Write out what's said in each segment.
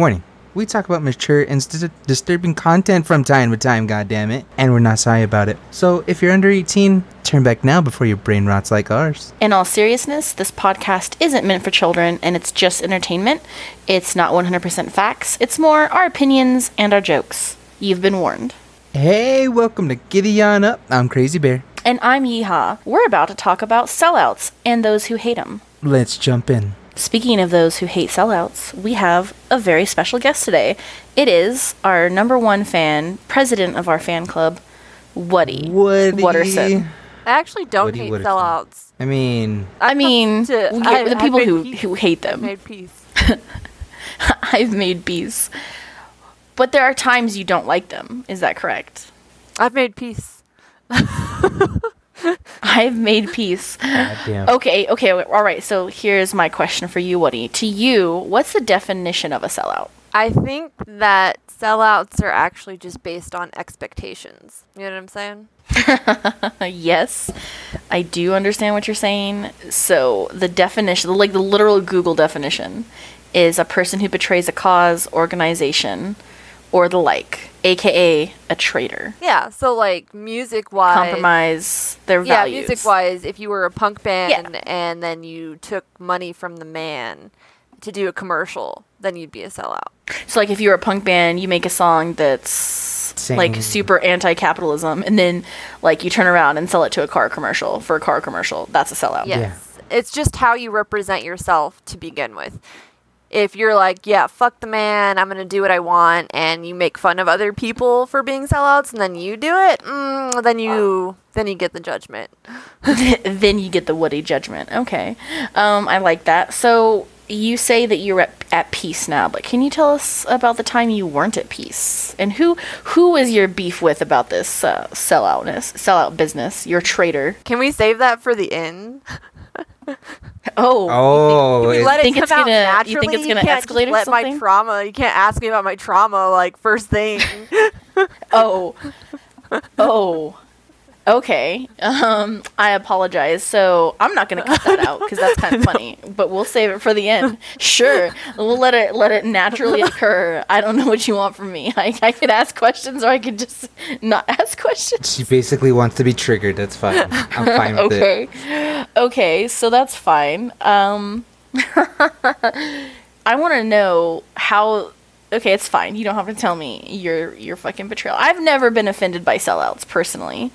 Warning. We talk about mature and st- disturbing content from time to time, goddammit, and we're not sorry about it. So if you're under 18, turn back now before your brain rots like ours. In all seriousness, this podcast isn't meant for children and it's just entertainment. It's not 100% facts, it's more our opinions and our jokes. You've been warned. Hey, welcome to Giddy On Up. I'm Crazy Bear. And I'm Yeehaw. We're about to talk about sellouts and those who hate them. Let's jump in. Speaking of those who hate sellouts, we have a very special guest today. It is our number one fan, president of our fan club, Woody. Woody. Watterson. I actually don't Woody hate Wooderson. sellouts. I mean, I mean, To- yeah, I- the people who, peace. who hate I them. made peace. I've made peace. But there are times you don't like them. Is that correct? I've made peace. I've made peace. goddamn. Okay, okay, all right. So here's my question for you, Woody. To you, what's the definition of a sellout? I think that sellouts are actually just based on expectations. You know what I'm saying? Yes, I do understand what you're saying. So the definition, like the literal Google definition, is a person who betrays a cause, organization, or the like, aka a traitor. Yeah. So like music wise, Compromise their yeah, values. Yeah, music wise, if you were a punk band Yeah. and then you took money from the man to do a commercial, then you'd be a sellout. So like if you're a punk band, you make a song that's like super anti-capitalism, and then like you turn around and sell it to a car commercial for a car commercial. That's a sellout. Yes. It's just how you represent yourself to begin with. If you're like, yeah, fuck the man, I'm going to do what I want, and you make fun of other people for being sellouts, and then you do it, mm, then you then you get the judgment. then you get the Woody judgment. Okay, um, I like that. So you say that you're at, at peace now, but can you tell us about the time you weren't at peace and who who was your beef with about this uh, selloutness, sellout business? Your traitor. Can we save that for the end? Oh, oh, Can we it- think it's gonna- you think it's gonna can't escalate or just let my something? trauma. You can't ask me about my trauma like first thing. oh, oh. Okay. Um, I apologize. So I'm not gonna cut that out because that's kind of funny. But we'll save it for the end. Sure, we'll let it let it naturally occur. I don't know what you want from me. I, I could ask questions or I could just not ask questions. she basically wants to be triggered. That's fine. I'm fine with it. Okay. Okay. So that's fine. Um, I want to know how. Okay, it's fine. You don't have to tell me your your fucking betrayal. I've never been offended by sellouts personally.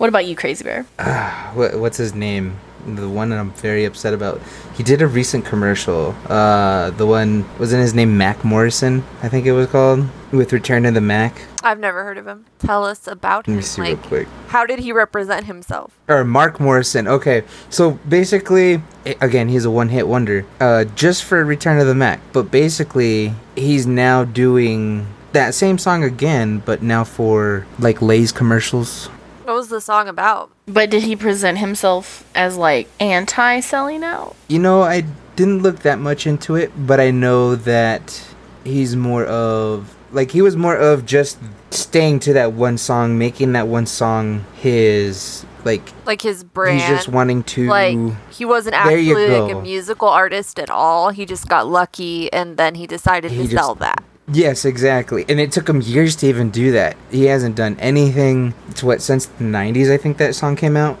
What about you, Crazy Bear? What, what's his name? The one that I'm very upset about. He did a recent commercial. Uh, the one wasn't his name Mac Morrison. I think it was called with Return of the Mack. I've never heard of him. Tell us about him. Let him. me see like, real quick. how did he represent himself? or Mark Morrison. Okay, so basically, again, he's a one-hit wonder. Uh, just for Return of the Mack, but basically, he's now doing that same song again, but now for like Lay's commercials. What was the song about? But did he present himself as like anti-selling out? You know, I didn't look that much into it, but I know that he's more of like he was more of just staying to that one song, making that one song his like. Like his brand. He's just wanting to like he wasn't actually like a musical artist at all. He just got lucky and then he decided He to sell that. Yes, exactly. And it took him years to even do that. He hasn't done anything to what since the 90s I think that song came out.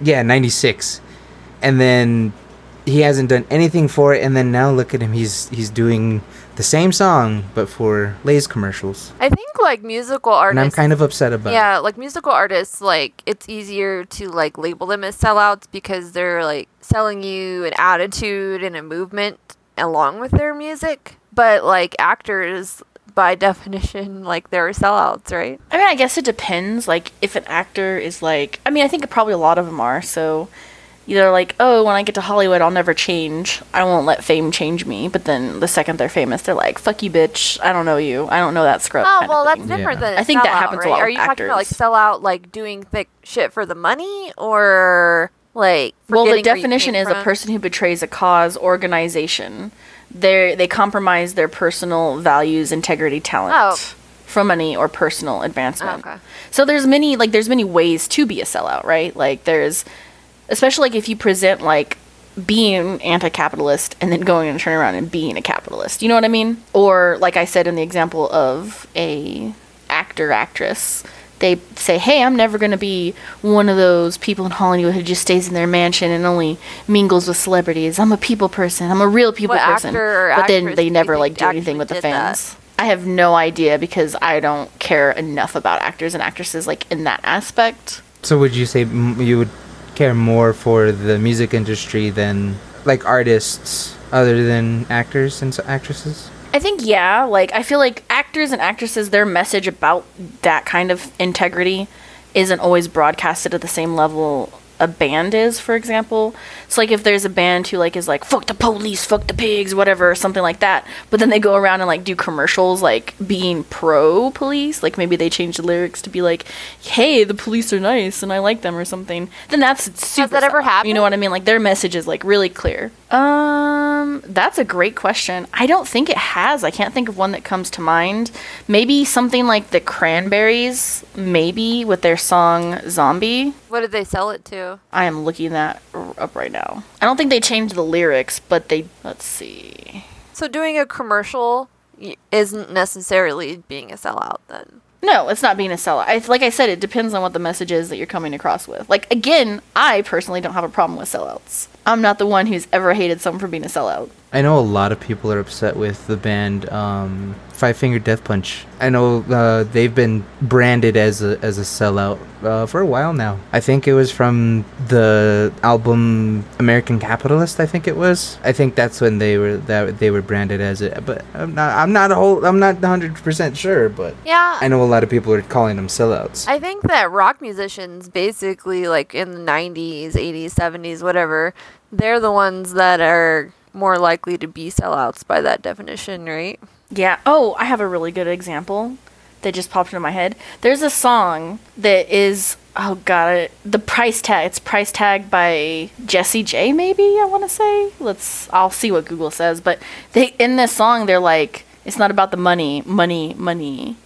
Yeah, 96. And then he hasn't done anything for it and then now look at him he's he's doing the same song but for Lay's commercials. I think like musical artists. And I'm kind of upset about Yeah, like musical artists like it's easier to like label them as sellouts because they're like selling you an attitude and a movement along with their music. But like actors by definition like they're sellouts, right? I mean, I guess it depends. Like, if an actor is like, I mean, I think probably a lot of them are. So, either like, oh, when I get to Hollywood, I'll never change. I won't let fame change me. But then the second they're famous, they're like, fuck you, bitch. I don't know you. I don't know that scrub. Oh well, that's thing. different Yeah. than I think that sellout, happens a lot Are with you talking about like actors. sell out, like doing thick shit for the money, or like Well, the forgetting where you definition came is a person who betrays a cause, organization. They they compromise their personal values, integrity, talent Oh. for money or personal advancement. Oh, okay. So there's many like there's many ways to be a sellout, right? Like there's especially like if you present like being anti-capitalist and then going and turning around and being a capitalist. You know what I mean? Or like I said in the example of a actor actress, they say, "Hey, I'm never going to be one of those people in Hollywood who just stays in their mansion and only mingles with celebrities. I'm a people person. I'm a real people What person." actor or But then they never like do anything with the did that? fans. I have no idea because I don't care enough about actors and actresses like in that aspect. So would you say m- you would care more for the music industry than like artists other than actors and actresses? I think yeah, like I feel like actors and actresses their message about that kind of integrity isn't always broadcasted at the same level a band is, for example. So like if there's a band who like is like fuck the police, fuck the pigs, whatever, something like that, but then they go around and like do commercials like being pro police, like maybe they change the lyrics to be like, "Hey, the police are nice and I like them" or something. Then that's super that ever solid. You know what I mean? Like their message is like really clear. Um, that's a great question. I don't think it has. I can't think of one that comes to mind. Maybe something like the Cranberries, maybe with their song "Zombie." What did they sell it to? I am looking that up right now. I don't think they changed the lyrics, but they. Let's see. So doing a commercial isn't necessarily being a sellout then. No, it's not being a sellout. I, like I said, it depends on what the message is that you're coming across with. Like again, I personally don't have a problem with sellouts. I'm not the one who's ever hated someone for being a sellout. I know a lot of people are upset with the band um, Five Finger Death Punch. I know uh, they've been branded as a as a sellout uh, for a while now. I think it was from the album American Capitalist. I think it was. I think that's when they were that they were branded as it. But I'm not. I'm not a whole. I'm not 100 percent sure. But Yeah. I know a lot of people are calling them sellouts. I think that rock musicians basically like in the 90s, 80s, 70s, whatever, they're the ones that are more likely to be sellouts by that definition, right? Yeah. Oh, I have a really good example that just popped into my head. There's a song that is oh god, it, the price tag. It's price tag by Jessie J. Maybe I want to say. Let's. I'll see what Google says. But they in this song they're like, it's not about the money, money, money.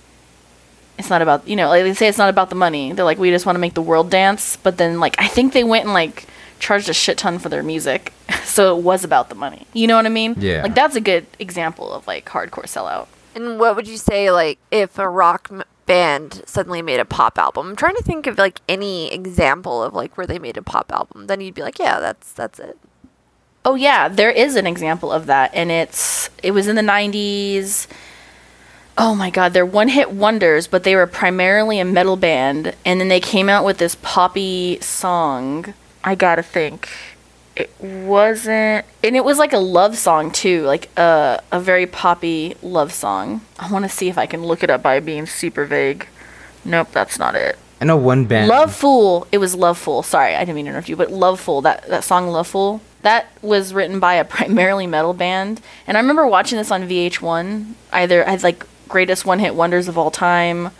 It's not about you know like they say it's not about the money. They're like we just want to make the world dance. But then like I think they went and like charged a shit ton for their music, so it was about the money. You know what I mean? Yeah. Like that's a good example of like hardcore sellout. And what would you say like if a rock m- band suddenly made a pop album? I'm trying to think of like any example of like where they made a pop album. Then you'd be like, yeah, that's that's it. Oh yeah, there is an example of that, and it's it was in the '90s. Oh my god, they're one-hit wonders, but they were primarily a metal band, and then they came out with this poppy song. I gotta think, it wasn't, and it was like a love song too, like a a very poppy love song. I want to see if I can look it up by being super vague. Nope, that's not it. I know one band. Love Fool. It was Love Fool. Sorry, I didn't mean to interrupt you, but Love Fool. That that song Love Fool. That was written by a primarily metal band, and I remember watching this on VH1. Either I had like greatest one hit wonders of all time,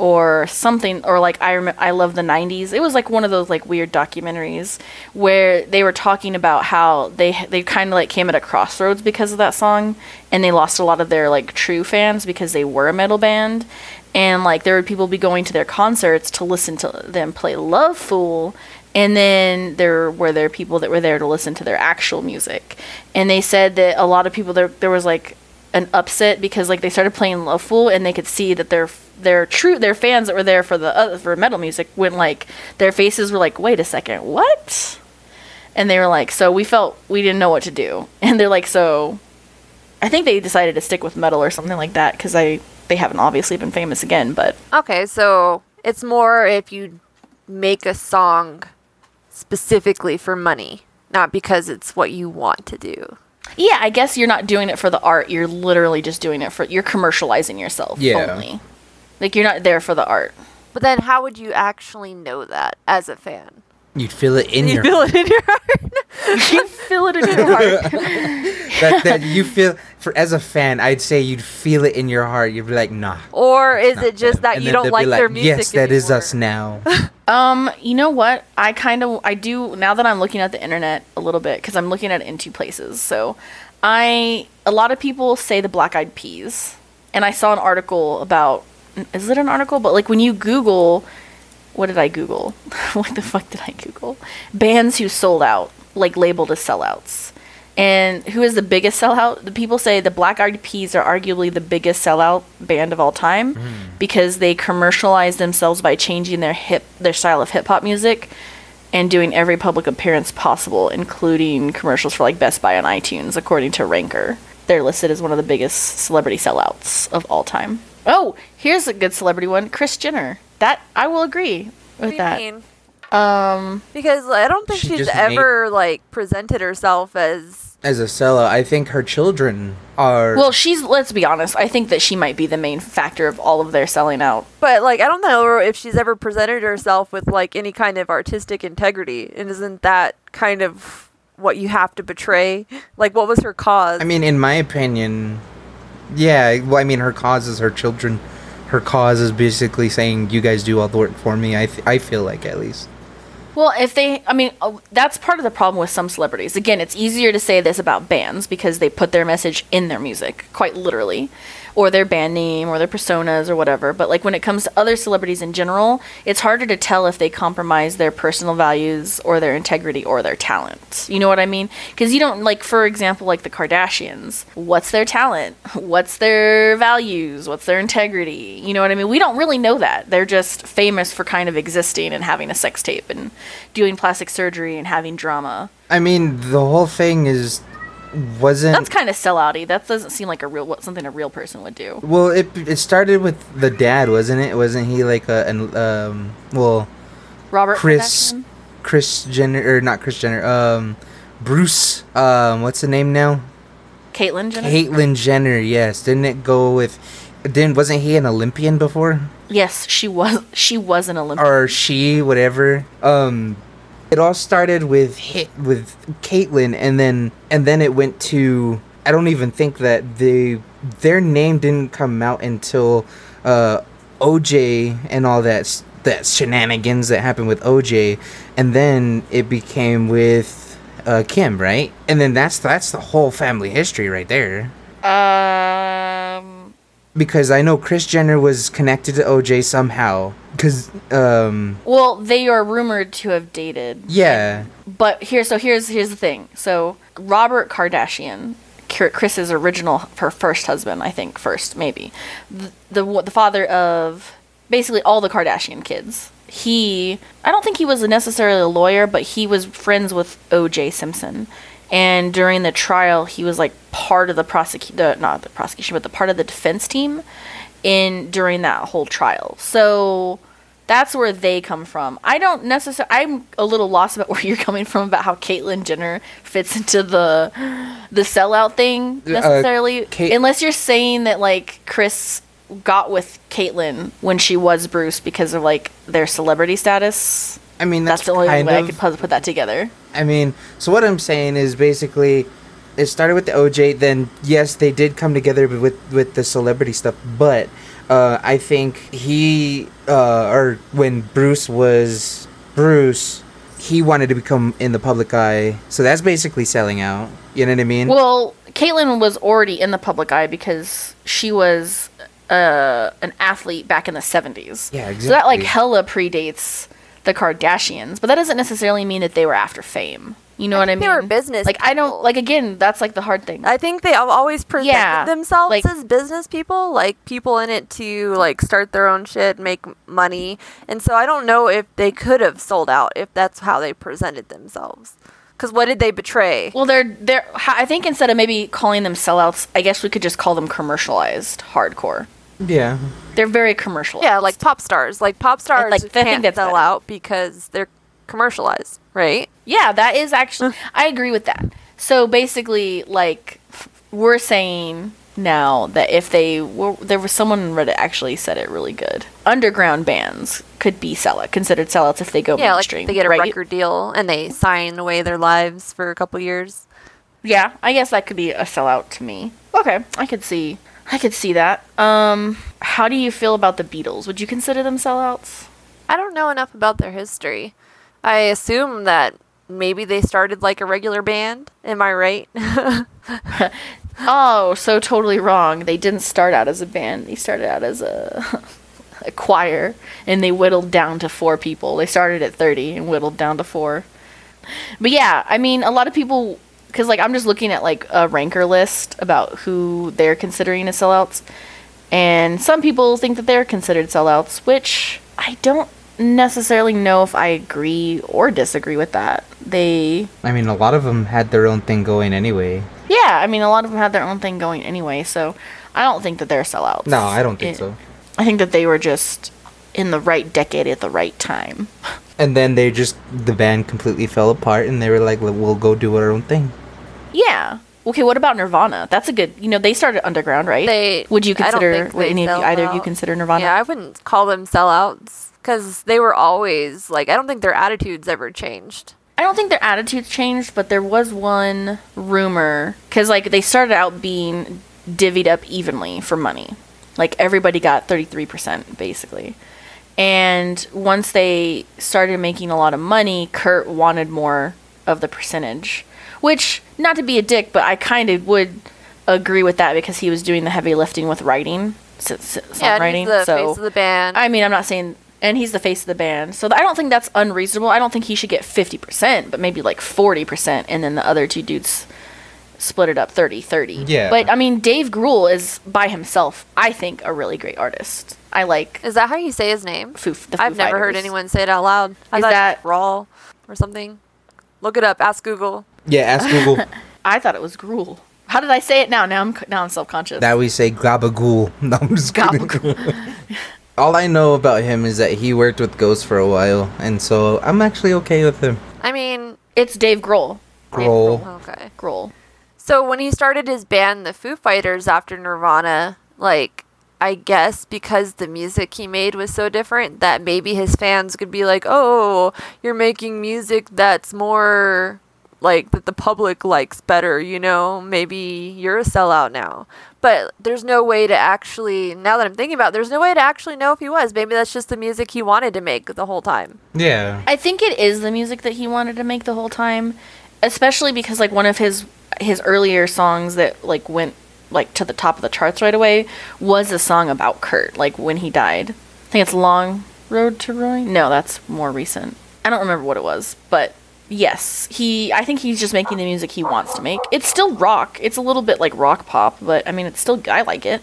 or something, or like I rem- I love the '90s. It was like one of those like weird documentaries where they were talking about how they they kind of like came at a crossroads because of that song, and they lost a lot of their like true fans because they were a metal band, and like there would people be going to their concerts to listen to them play Love Fool. And then there were there people that were there to listen to their actual music, and they said that a lot of people there there was like an upset because like they started playing Love Fool and they could see that their their true their fans that were there for the uh, for metal music went like their faces were like wait a second what and they were like so we felt we didn't know what to do and they're like so I think they decided to stick with metal or something like that because I they haven't obviously been famous again but Okay, so it's more if you make a song specifically for money, not because it's what you want to do. Yeah I guess you're not doing it for the art you're literally just doing it for you're commercializing yourself Yeah. only like you're not there for the art But then how would you actually know that as a fan? You'd feel it in your heart. You your feel it in your heart. you feel it in your heart that, that you feel for as a fan. I'd say you'd feel it in your heart. You'd be like, nah. Or is it just them. that And you then don't they'd be like their music? Yes, that is anymore? us now. Um, you know what? I kind of I do now that I'm looking at the internet a little bit because I'm looking at it in two places. So, I a lot of people say the Black Eyed Peas, and I saw an article about is it an article? But like when you Google, what did I Google? what the fuck did I Google? Bands who sold out. like labeled as sellouts. And who is the biggest sellout? The people say the Black Eyed Peas are arguably the biggest sellout band of all time hmm. because they commercialize themselves by changing their hip their style of hip hop music and doing every public appearance possible, including commercials for like Best Buy and iTunes, according to Ranker. They're listed as one of the biggest celebrity sellouts of all time. Oh, here's a good celebrity one, Kris Jenner. That I will agree What with do you that. mean? Um, Because I don't think She she's just made- ever like presented herself as As a sellout, I think her children are. well, she's let's be honest. I think that she might be the main factor of all of their selling out. But like, I don't know if she's ever presented herself with like any kind of artistic integrity, and isn't that kind of what you have to betray? Like, what was her cause? I mean, in my opinion, yeah. Well, I mean, her cause is her children. Her cause is basically saying, "You guys do all the work for me." I th- I feel like at least. Well, if they, I mean, uh, that's part of the problem with some celebrities. Again, it's easier to say this about bands because they put their message in their music, quite literally, or their band name or their personas or whatever. But like when it comes to other celebrities in general, it's harder to tell if they compromise their personal values or their integrity or their talent. You know what I mean? Because you don't like, for example, like the Kardashians. What's their talent? What's their values? What's their integrity? You know what I mean? We don't really know that. They're just famous for kind of existing and having a sex tape and doing plastic surgery and having drama. I mean, the whole thing is wasn't That's kind of sellouty. That doesn't seem like a real what something a real person would do. well. It it started with the dad, wasn't it? Wasn't he like a an um well Robert Kris Kardashian? Kris Jenner or not Kris Jenner um Bruce um what's the name now? Caitlyn Jenner. Caitlyn Jenner. Yes, didn't it go with? Didn't wasn't he an Olympian before? yes, she was. She was an Olympian. or she, whatever. Um, it all started with hit with Caitlyn, and then and then it went to. I don't even think that they their name didn't come out until uh, OJ and all that that shenanigans that happened with OJ, and then it became with uh, Kim, right? And then that's that's the whole family history right there. Um. Because I know Kris Jenner was connected to OJ somehow. Because um, Well, they are rumored to have dated. yeah. But here, so here's here's the thing. So Robert Kardashian, Kris's original, her first husband, I think first maybe, the the, the father of basically all the Kardashian kids. He, I don't think he was necessarily a lawyer, but he was friends with O.J. Simpson. And during the trial, he was like part of the prosecution, not the prosecution, but the part of the defense team in during that whole trial. So that's where they come from. I don't necessarily. I'm a little lost about where you're coming from about how Caitlyn Jenner fits into the the sellout thing Uh, necessarily. Kate- Unless you're saying that like Kris got with Caitlyn when she was Bruce because of like their celebrity status. I mean, That's, that's, the only way kind I could pu- put that together. I mean, so what I'm saying is basically, it started with the OJ. Then yes, they did come together with with the celebrity stuff, but uh, I think he uh, or when Bruce was Bruce, he wanted to become in the public eye. So that's basically selling out. You know what I mean? Well, Caitlyn was already in the public eye because she was uh, an athlete back in the 70s. Yeah, exactly. So that like hella predates the Kardashians, but that doesn't necessarily mean that they were after fame. You know I what I mean? they were business Like I don't like again. That's like the hard thing. I think they have always presented Yeah, themselves like- as business people, like people in it to like start their own shit, make money. And so I don't know if they could have sold out if that's how they presented themselves. Cuz what did they betray? well, they're they're. I think instead of maybe calling them sellouts, I guess we could just call them commercialized hardcore. Yeah. They're very commercialized. Yeah, like pop stars. Like pop stars like, I think can't that's sell better. out because they're commercialized, right? Yeah, that is actually. I agree with that. So basically, like, we're saying now that if they were, there was someone on Reddit actually said it really good. Underground bands could be sellout, considered sellouts if they go Yeah, like they get a right? record deal and they sign away their lives for a couple years. Yeah, I guess that could be a sellout to me. Okay, I could see. I could see that. Um, how do you feel about the Beatles? Would you consider them sellouts? I don't know enough about their history. I assume that maybe they started like a regular band. Am I right? Oh, so totally wrong. They didn't start out as a band. They started out as a a choir and they whittled down to four people. They started at 30 and whittled down to 4. but yeah, I mean, a lot of people, because like I'm just looking at like a ranker list about who they're considering as sellouts, and some people think that they're considered sellouts, which I don't necessarily know if I agree or disagree with that. They, I mean, a lot of them had their own thing going anyway. yeah, I mean, a lot of them had their own thing going anyway, so I don't think that they're sellouts. No, I don't think It- so. I think that they were just in the right decade at the right time. And then they just the band completely fell apart, and they were like, "Well, "We'll go do our own thing." Yeah. Okay, what about Nirvana? That's a good. You know, they started underground, right? They would you consider? Would any of you, either of you consider Nirvana? Yeah, I wouldn't call them sellouts because they were always like I don't think their attitudes ever changed. I don't think their attitudes changed, but there was one rumor because like they started out being divvied up evenly for money, like everybody got thirty three percent basically. And once they started making a lot of money, Kurt wanted more of the percentage. Which, not to be a dick, but I kind of would agree with that because he was doing the heavy lifting with writing, s- s- Yeah, and songwriting. he's the so face of the band. I mean, I'm not saying, and he's the face of the band, so I don't think that's unreasonable. I don't think he should get 50%, but maybe like 40%, and then the other two dudes split it up 30 30. Yeah. But I mean, Dave Grohl is by himself, I think, a really great artist. I like Is that how you say his name? Foo, the Foo I've never heard anyone say it out loud. I Is that- Rawl or something? Look it up. Ask Google. Yeah, ask Google. I thought it was gruel. How did I say it now? Now I'm now I'm self conscious. that we say gabagool. No, I'm just. Gabagool. All I know about him is that he worked with Ghost for a while, and so I'm actually okay with him. I mean, It's Dave Grohl. Grohl. okay. Grohl. So when he started his band, the Foo Fighters, after Nirvana, like I guess because the music he made was so different that maybe his fans could be like, "Oh, you're making music that's more like that the public likes better, you know? Maybe you're a sellout now." But there's no way to actually now that I'm thinking about, it, there's no way to actually know if he was. Maybe that's just the music he wanted to make the whole time. Yeah. I think it is the music that he wanted to make the whole time, especially because like one of his his earlier songs that like went like to the top of the charts right away was a song about Kurt, like when he died. I think it's Long Road to Ruin. No, that's more recent. I don't remember what it was, but yes, he I think he's just making the music he wants to make. It's still rock. It's a little bit like rock pop, but I mean it's still I like it.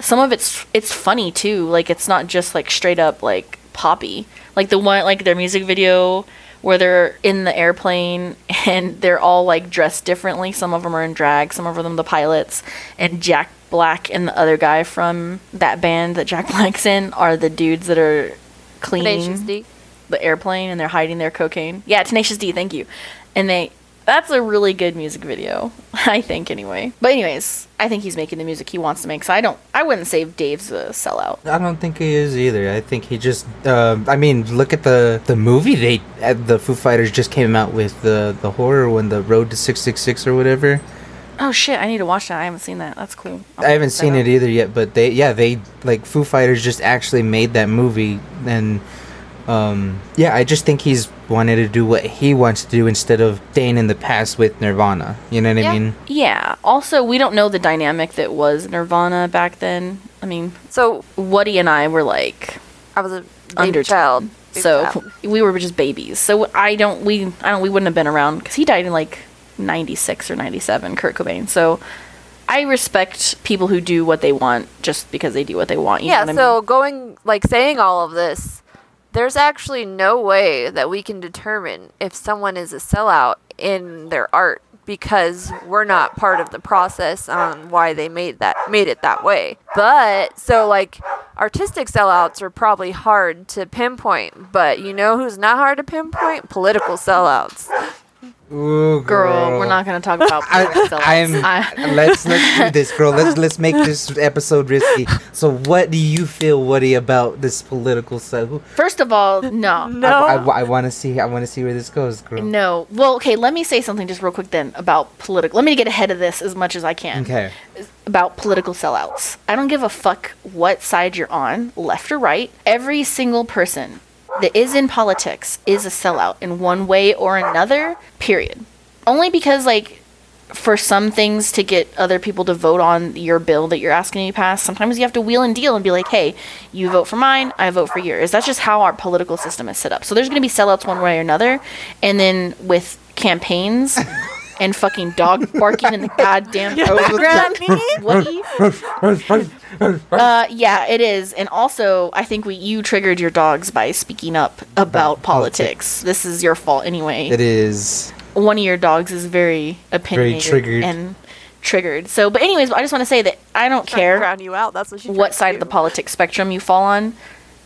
Some of it's it's funny too. Like it's not just like straight up like poppy. Like the one like their music video where they're in the airplane and they're all like dressed differently. Some of them are in drag, some of them the pilots, and Jack Black and the other guy from that band that Jack Black's in are the dudes that are cleaning D. the airplane and they're hiding their cocaine. Yeah, Tenacious D, thank you. And they that's a really good music video, I think anyway. But anyways, I think he's making the music he wants to make. So I don't I wouldn't say Dave's a sellout. I don't think he is either. I think he just. Uh, I mean, look at the the movie they uh, the Foo Fighters just came out with the the horror one, the Road to Six Six Six or whatever. Oh shit, I need to watch that. I haven't seen that. That's cool. I haven't seen it either yet, but they yeah they like Foo Fighters just actually made that movie and um yeah I just think he's wanted to do what he wants to do instead of staying in the past with Nirvana. You know what Yeah. I mean? Yeah. Also, we don't know the dynamic that was Nirvana back then. I mean, So Woody and I were like I was a baby under child. Baby so child. we were just babies. So I don't we I don't we wouldn't have been around because he died in like '96 or '97, Kurt Cobain. So I respect people who do what they want just because they do what they want. You yeah, know what so I mean? going like saying all of this, there's actually no way that we can determine if someone is a sellout in their art because we're not part of the process on why they made that made it that way. But so like artistic sellouts are probably hard to pinpoint, but you know who's not hard to pinpoint? Political sellouts. Ooh, Girl, we're not gonna talk about political I, I'm. I- let's let's do this, girl. Let's let's make this episode risky. So, what do you feel, Woody, about this political stuff? First of all, no. No. I, want to see. I want to see where this goes, girl. No. Well, okay, let me say something just real quick then about political. Let me get ahead of this as much as I can. Okay. about political sellouts. I don't give a fuck what side you're on, left or right. Every single person that is in politics is a sellout in one way or another, period. Only because, like, for some things to get other people to vote on your bill that you're asking to pass, sometimes you have to wheel and deal and be like, hey, you vote for mine, I vote for yours. That's just how our political system is set up. So there's going to be sellouts one way or another. And then with campaigns and fucking dog barking in the goddamn background. What? uh, yeah, it is. And also, I think we you triggered your dogs by speaking up about, About politics. This is your fault anyway It is. one of your dogs is very opinionated triggered. and triggered. So, but anyways, I just want to say that I don't Trying care drown you out. That's what she. what tried to side of the politics spectrum you fall on.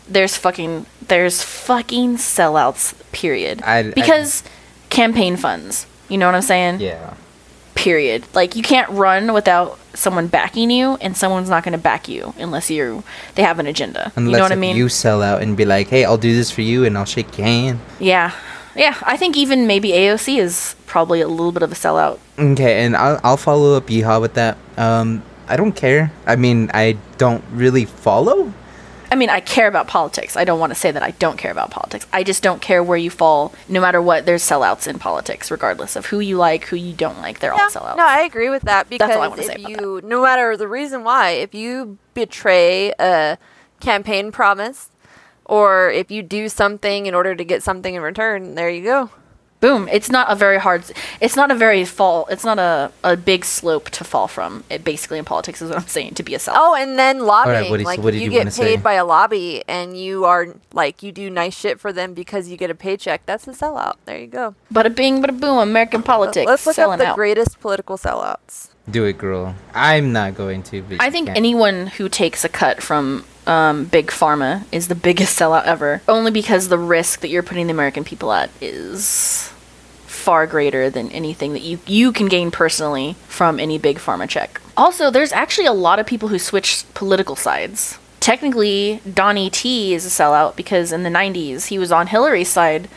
There's fucking there's fucking sellouts. Period. I- I- because campaign funds. You know what I'm saying? Yeah. Period. Like you can't run without someone backing you, and someone's not going to back you unless you they have an agenda. Unless you know what I mean? you sell out and be like, hey, I'll do this for you and I'll shake your hand. yeah. Yeah, I think even maybe AOC is probably a little bit of a sellout. Okay, and I'll, I'll follow up Yeehaw with that. Um, I don't care. I mean, I don't really follow. I mean, I care about politics. I don't want to say that I don't care about politics. I just don't care where you fall. No matter what, there's sellouts in politics, regardless of who you like, who you don't like. They're Yeah, all sellouts. No, I agree with that because That's all I wanna say if you, no matter the reason why, if you betray a campaign promise, or if you do something in order to get something in return, there you go. Boom. It's not a very hard. It's not a very fall. It's not a, a big slope to fall from. It basically in politics is what I'm saying to be a sellout. Oh, and then lobbying. what do you- like what you, you get paid say? by a lobby, and you are like you do nice shit for them because you get a paycheck. That's a sellout. There you go. Bada bing, bada boom. American politics. Let's look selling up the out. greatest political sellouts. Do it, girl. I'm not going to. But I think can. anyone who takes a cut from um, big pharma is the biggest sellout ever. Only because the risk that you're putting the American people at is far greater than anything that you you can gain personally from any big pharma check. Also, there's actually a lot of people who switch political sides. Technically, Donnie T is a sellout because in the 90s he was on Hillary's side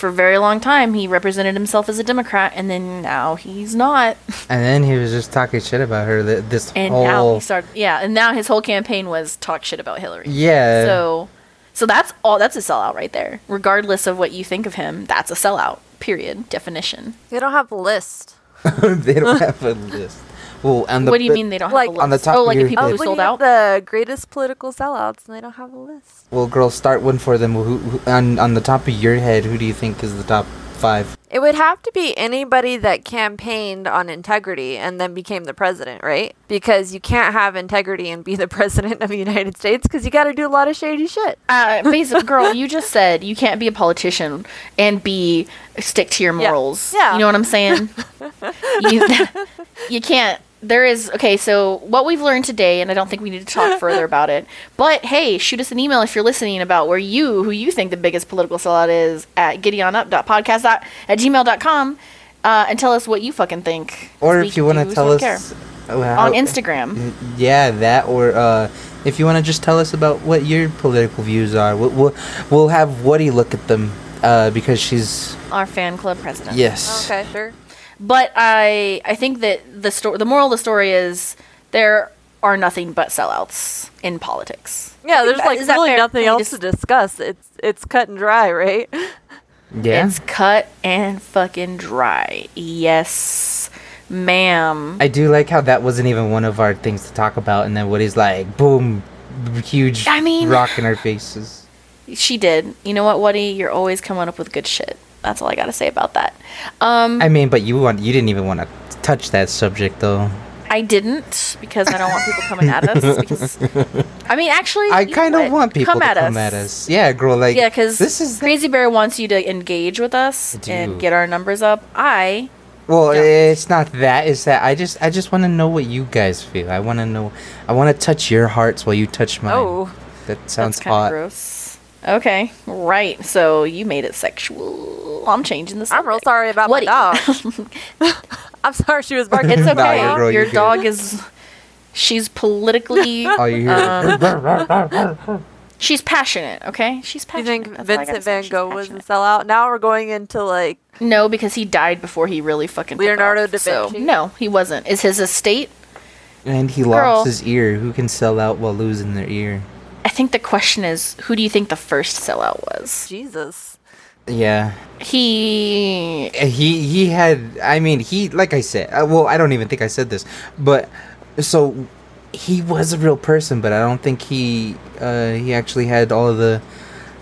for a very long time. He represented himself as a Democrat, and then now he's not. And then he was just talking shit about her. This and whole. now he started yeah and now his whole campaign was talk shit about hillary yeah. so so that's all that's a sellout right there regardless of what you think of him that's a sellout period definition They don't have a list. they don't have a list. Well, and the, what do you the- mean they don't like, have a list? on the top oh of like your the people head. who sold out the greatest political sellouts, and they don't have a list. Well, girl, start one for them. Who, who on on the top of your head? Who do you think is the top five? It would have to be anybody that campaigned on integrity and then became the president, right? Because you can't have integrity and be the president of the United States because you got to do a lot of shady shit. uh, basic girl you just said you can't be a politician and be stick to your Yeah. morals Yeah. you know what i'm saying you, you can't there is okay so what we've learned today and i don't think we need to talk further about it but hey shoot us an email if you're listening about where you who you think the biggest political sellout is at giddyonup.podcast at gmail.com uh, and tell us what you fucking think Or if you want to do tell don't us care. oh, on instagram Yeah, that or uh, if you want to just tell us about what your political views are, we'll we'll, we'll have Woody look at them uh, because she's our fan club president yes. Okay, sure. But I I think that the story the moral of the story is there are nothing but sellouts in politics. Yeah, there's like is that really nothing else just- to discuss. It's it's cut and dry, right? Yeah. It's cut and fucking dry. Yes, ma'am. I do like how that wasn't even one of our things to talk about, and then Woody's like, boom, huge I mean- rock in our faces. she did. You know what, Woody? You're always coming up with good shit. That's all I gotta say about that. Um, I mean, but you want you didn't even want to touch that subject though. I didn't because I don't want people coming at us. Because I mean, actually, I kind of want people come to at come us. at us. Yeah, girl, like Yeah, because this is Crazy Bear wants you to engage with us and get our numbers up. I Well, Yeah. it's not that. It's that I just I just want to know what you guys feel. I want to know. I want to touch your hearts while you touch mine. Oh, that sounds That's hot. gross. Okay, right. So you made it sexual. I'm changing this. I'm real sorry about Woody. my dog. I'm sorry she was barking. It's Nah, okay. you're girl, Your you're good. dog is. She's politically. All you hear. Um, she's passionate. Okay, she's Do you passionate. think That's I gotta Vincent. Van Gogh was a sellout? Now we're going into like No, because he died before he really fucking. took Leonardo off, da so- Vinci? no, he wasn't. Is his estate? and he Girl. lost his ear. Who can sell out while losing their ear? I think the question is, who do you think the first sellout was? Jesus. Yeah. He he he had i mean he like i said uh, well i don't even think i said this but so he was a real person but i don't think he uh he actually had all of the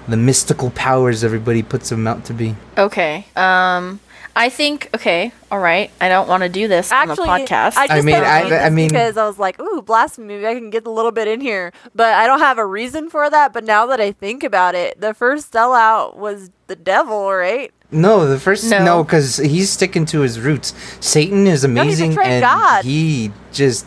the mystical powers everybody puts him out to be okay. Um, I think okay. All right. I don't want to do this Actually, on the podcast. I just mean, don't I- I mean- because I was like, ooh, blasphemy. Maybe I can get a little bit in here, but I don't have a reason for that. But now that I think about it, the first sellout was the devil, right? no the first No. no because he's sticking to his roots satan is he amazing betrayed and God. he just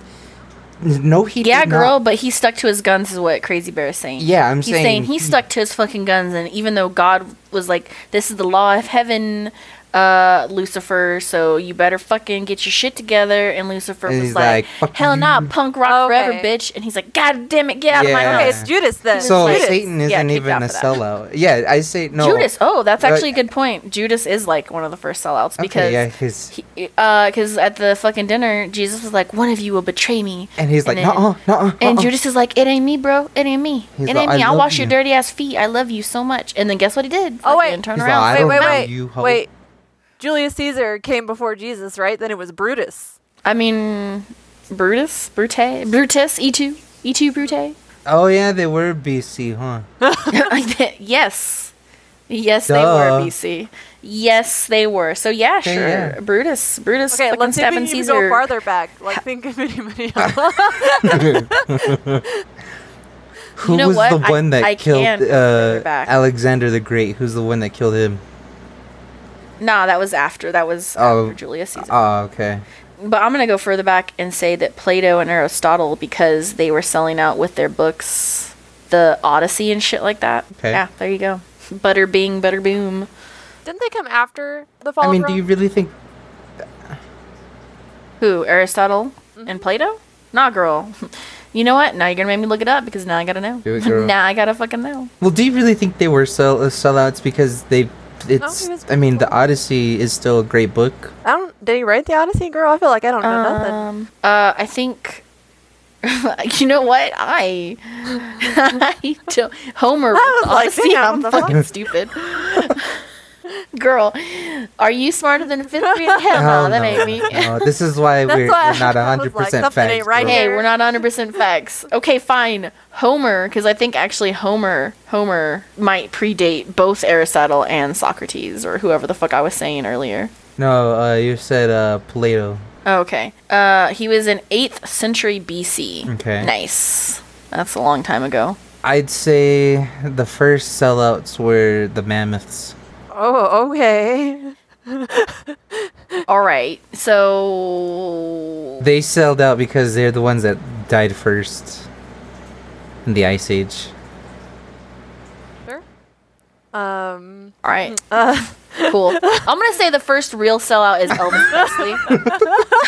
no he yeah, did girl, not. but he stuck to his guns, is what Crazy Bear is saying. Yeah, I'm He's saying saying he he- stuck to his fucking guns, and even though God was like, "This is the law of heaven," uh, Lucifer, so you better fucking get your shit together. And Lucifer And was like, like, "Hell no, nah, punk rock forever, bitch." And he's like, "God damn it, get out of my Yeah. Okay, it's Judas then. so Judas. satan isn't kicked even a for that. sellout yeah i say no Judas. Oh, that's actually a good point. Judas is like one of the first sellouts because okay yeah his he, uh, because at the fucking dinner, Jesus was like, "One of you will betray me," and he's like then- no no And Judas is like, "It ain't me, bro. It ain't me. He's it like, ain't me. "I I'll love wash your dirty ass feet. I love you so much." And then guess what he did? Oh, wait. Fucking turn around. like, wait, wait, wait, you, wait. Julius Caesar came before Jesus, right? Then it was Brutus. I mean, Brutus, Brute, Brutus, E two, E two, Brute. Oh yeah, they were BC, huh? yes, yes, they were BC. Yes, they were. So yeah, Okay, sure. yeah. Brutus, Brutus, Okay, fucking let's see if we can Caesar. go farther back. Like, think of anybody else. Who know was what? the I- one that I killed uh. Alexander the Great? Who's the one that killed him? Nah, that was after. That was Oh. after Julius Caesar. Oh, okay. But I'm gonna go further back and say that Plato and Aristotle, because they were selling out with their books, the Odyssey and shit like that. Okay. Yeah, there you go. Butter bing, butter boom. Didn't they come after the fall I mean, of do you really think? Who? Aristotle Mm-hmm. and Plato? Nah, girl. You know what? Now you're gonna make me look it up because now I gotta know. Do it, girl. now I gotta fucking know. Well, do you really think they were sell uh, sellouts because they? It's. he I mean, the. Odyssey is still a great book. I don't. Did he write the Odyssey, girl? I feel like I don't know nothing. Um, uh, I think. you know what? I, I don't, Homer. I was like, Odyssey. damn, I'm what the fuck? fucking stupid. Girl, are you smarter than a fifth grade? Hell no, Hell that ain't me. No, this is why we're, why we're not I was hundred like, percent something facts. right. Hey, we're not 100% facts. Okay, fine. Homer, because I think actually Homer, Homer might predate both Aristotle and Socrates, or whoever the fuck I was saying earlier. No, uh, you said uh, Plato. Okay. Uh, he was in 8th century BC. Okay. Nice. That's a long time ago. I'd say the first sellouts were the mammoths. Oh, okay. All right. So They sold out because they're the ones that died first in the Ice Age. Sure. Um. all right. Uh, Cool. I'm gonna say the first real sellout is Elvis Presley.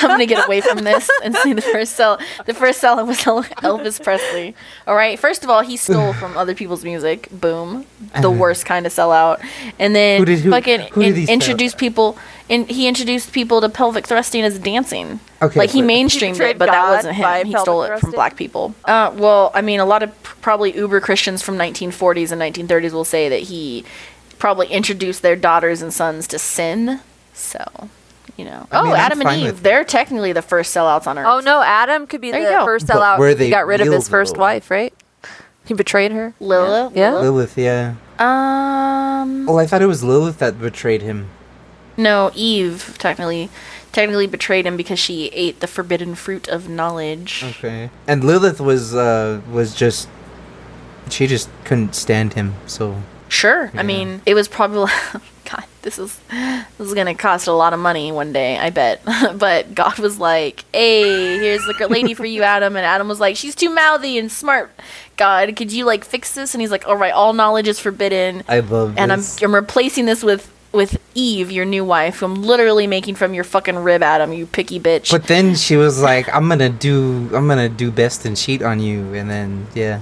I'm gonna get away from this and say the first sell the first sellout was Elvis Presley. All right. First of all, he stole from other people's music. Boom. The worst kind of sellout. And then Who did- who- fucking who did in- introduced people. And he introduced people to pelvic thrusting as dancing. Okay, like he mainstreamed He it, but that wasn't him. He stole it from black people. Uh, well, I mean, a lot of p- probably uber Christians from 1940s and 1930s will say that he probably introduced their daughters and sons to sin. So, you know. I oh, mean, I'm Adam and Eve, they're technically the first sellouts on earth. oh no, Adam could be There the first But sellout. were He got rid of his first though? wife, right? He betrayed her. Lilith. Yeah. Lilith, yeah. Um. Oh, I thought it was Lilith that betrayed him. No, Eve technically technically betrayed him because she ate the forbidden fruit of knowledge. Okay. And Lilith was uh was just she just couldn't stand him, so Sure. I mean, it was probably God. This is this is gonna cost a lot of money one day, I bet. but God was like, "Hey, here's the lady for you, Adam." And Adam was like, "She's too mouthy and smart. God, could you like fix this?" And he's like, "All right, all knowledge is forbidden, I love and I'm. I'm replacing this with." With Eve, your new wife, who I'm literally making from your fucking rib, Adam, you picky bitch. But then she was like, "I'm gonna do, I'm gonna do best and cheat on you," and then yeah.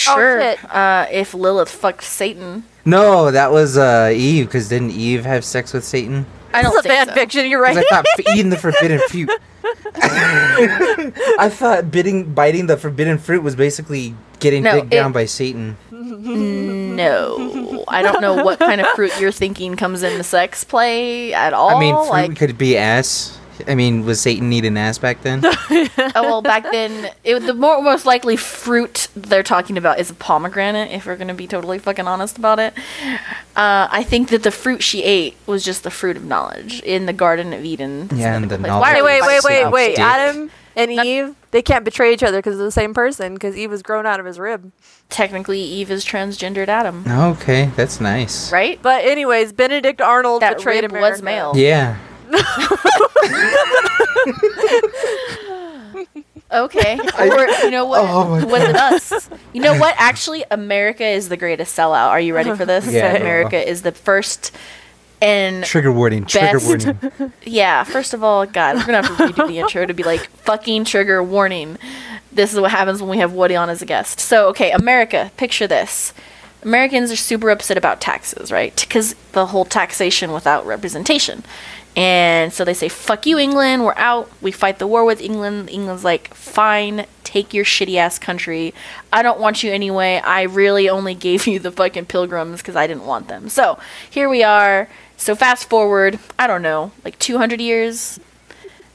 Sure, shit. uh, if Lilith fucked Satan, No, that was uh Eve, because didn't Eve have sex with Satan? I don't This is a think fan so. fiction. You're right. I thought f- eating the forbidden fruit. I thought biting, biting the forbidden fruit was basically getting No, dicked down by Satan. No, I don't know what kind of fruit you're thinking comes into sex play at all. I mean, fruit like, could be ass. I mean, was Satan needing ass back then? oh, well, back then, it, the more most likely fruit they're talking about is a pomegranate. If we're gonna be totally fucking honest about it, uh, I think that the fruit she ate was just the fruit of knowledge in the Garden of Eden. Yeah, and the knowledge Wait, wait, wait, wait, wait. Adam and Eve, they can't betray each other because they're the same person. Because Eve was grown out of his rib. Technically, Eve is transgendered Adam, okay, that's nice. right? But anyways, Benedict Arnold That betrayed rib America. was male. Yeah. Okay. Or you know what? Oh was it us? You know what? Actually, America is the greatest sellout. Are you ready for this? Yeah. America is the first and Trigger warning. Trigger warning. yeah, first of all, God, we're gonna have to redo the intro to be like fucking trigger warning. This is what happens when we have Woody on as a guest. So, okay, America, picture this. Americans are super upset about taxes, right? Because the whole taxation without representation. And so they say, fuck you, England, we're out. We fight the war with England. England's like, fine, take your shitty ass country. I don't want you anyway. I really only gave you the fucking pilgrims because I didn't want them. So here we are. So fast forward, I don't know, like 200 years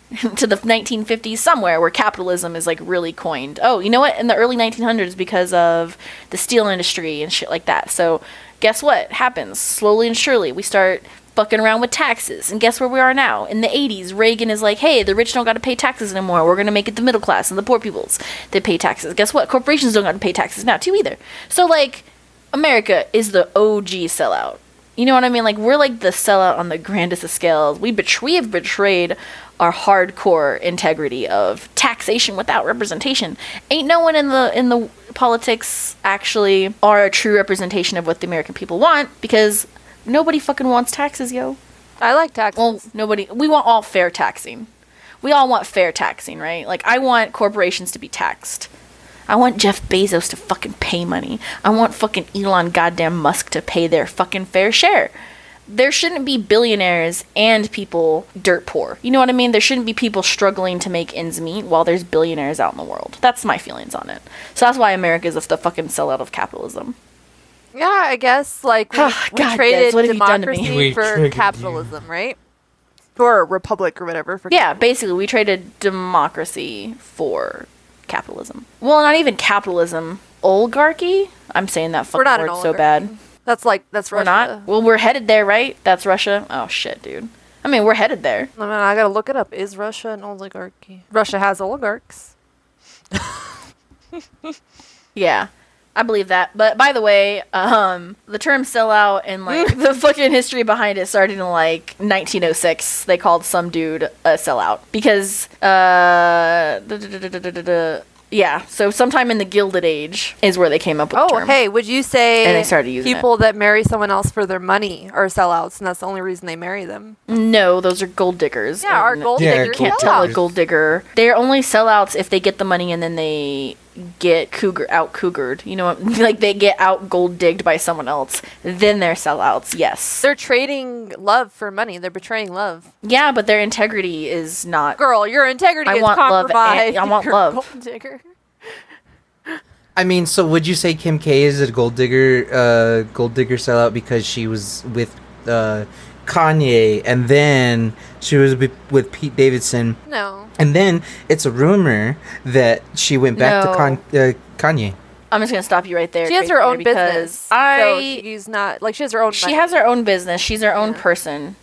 to the 1950s somewhere where capitalism is like really coined. Oh, you know what? In the early 1900s because of the steel industry and shit like that. So guess what happens? Slowly and surely we start fucking around with taxes. And guess where we are now? In the 80s, Reagan is like, "Hey, the rich don't got to pay taxes anymore. We're going to make it the middle class and the poor peoples that pay taxes." Guess what? Corporations don't got to pay taxes now too either. So like America is the OG sellout. You know what I mean? Like we're like the sellout on the grandest of scales. We betray we have betrayed our hardcore integrity of taxation without representation. Ain't no one in the in the politics actually are a true representation of what the American people want because nobody fucking wants taxes, yo. I like taxes. Well, nobody. We want all fair taxing. We all want fair taxing, right? Like I want corporations to be taxed. I want Jeff Bezos to fucking pay money. I want fucking Elon goddamn Musk to pay their fucking fair share. There shouldn't be billionaires and people dirt poor. You know what I mean? There shouldn't be people struggling to make ends meet while there's billionaires out in the world. That's my feelings on it. So that's why America is the fucking sellout of capitalism. Yeah, I guess like we, we God, traded Des, what have you done to me? democracy We for triggered you. capitalism, right? Or a republic or whatever. For Yeah, basically, we traded democracy for capitalism. Well, not even capitalism, oligarchy. I'm saying that fucking We're not an word so oligarchy. bad. That's like that's We're Russia. not. Well, we're headed there, right? That's Russia. Oh shit, dude. I mean, we're headed there. I mean, I gotta look it up. Is Russia an oligarchy? Russia has oligarchs. Yeah. I believe that. But by the way, um, the term sellout and like the fucking history behind it started in like 1906. They called some dude a sellout because, uh, da- da- da- da- da- da- da- yeah. So sometime in the Gilded Age is where they came up with Oh, the term. hey, would you say And they started using it. people that marry someone else for their money are sellouts, and that's the only reason they marry them? No, those are gold diggers. Yeah, our gold Yeah, diggers You can't are tell a gold digger. They're only sellouts if they get the money and then they get cougar out cougared. You know, like they get out gold digged by someone else. Then they're sellouts. Yes. They're trading love for money. They're betraying love. yeah, but their integrity is not. Girl, your integrity I is want love and- compromised. I want You're love. gold digger. I mean, so would you say Kim K is a gold digger, uh, gold digger sellout because she was with uh, Kanye, and then she was with Pete Davidson, No. And then it's a rumor that she went back No. to Con- uh, Kanye. I'm just gonna stop you right there. She has her own business. I. so she's not like she has her own. She money. has her own business. She's her own person.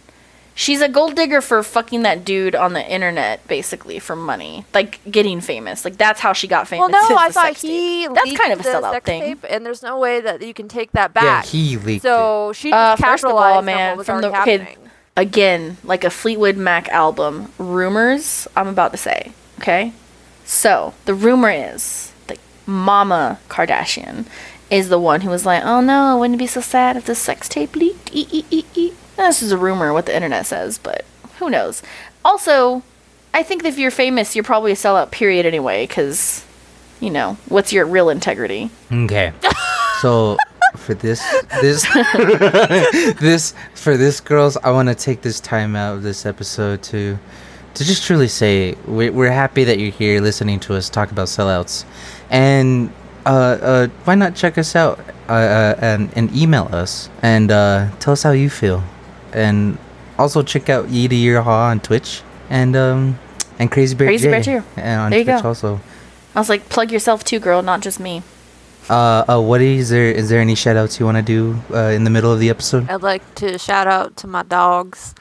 She's a gold digger for fucking that dude on the internet, basically for money, like getting famous. Like that's how she got famous. Well, no, I thought tape. he. That's leaked kind of a sellout thing. Tape, and there's no way that you can take that back. Yeah, back. he leaked so she Uh, just first of all, capitalized on man, what was from the- already okay, happening. Again, like a Fleetwood Mac album. Rumors. I'm about to say. Okay, so the rumor is that Mama Kardashian is the one who was like, "Oh no, I wouldn't it be so sad if the sex tape leaked?" Now, This is a rumor, what the internet says, but who knows? Also, I think that if you're famous, you're probably a sellout. Period. Anyway, because you know what's your real integrity? Okay. so for this this this for this girls, I want to take this time out of this episode to to just truly say we're, we're happy that you're here listening to us talk about sellouts, and uh, uh, why not check us out uh, and, and email us and uh, tell us how you feel. And also check out Yi to Your Ha on Twitch and um and Crazy Bear Crazy J Bear too. and on There you Twitch go. also. I was like, plug yourself too, girl, not just me. Uh, uh, what is there? Is there any shout outs you want to do uh, in the middle of the episode? I'd like to shout out to my dogs.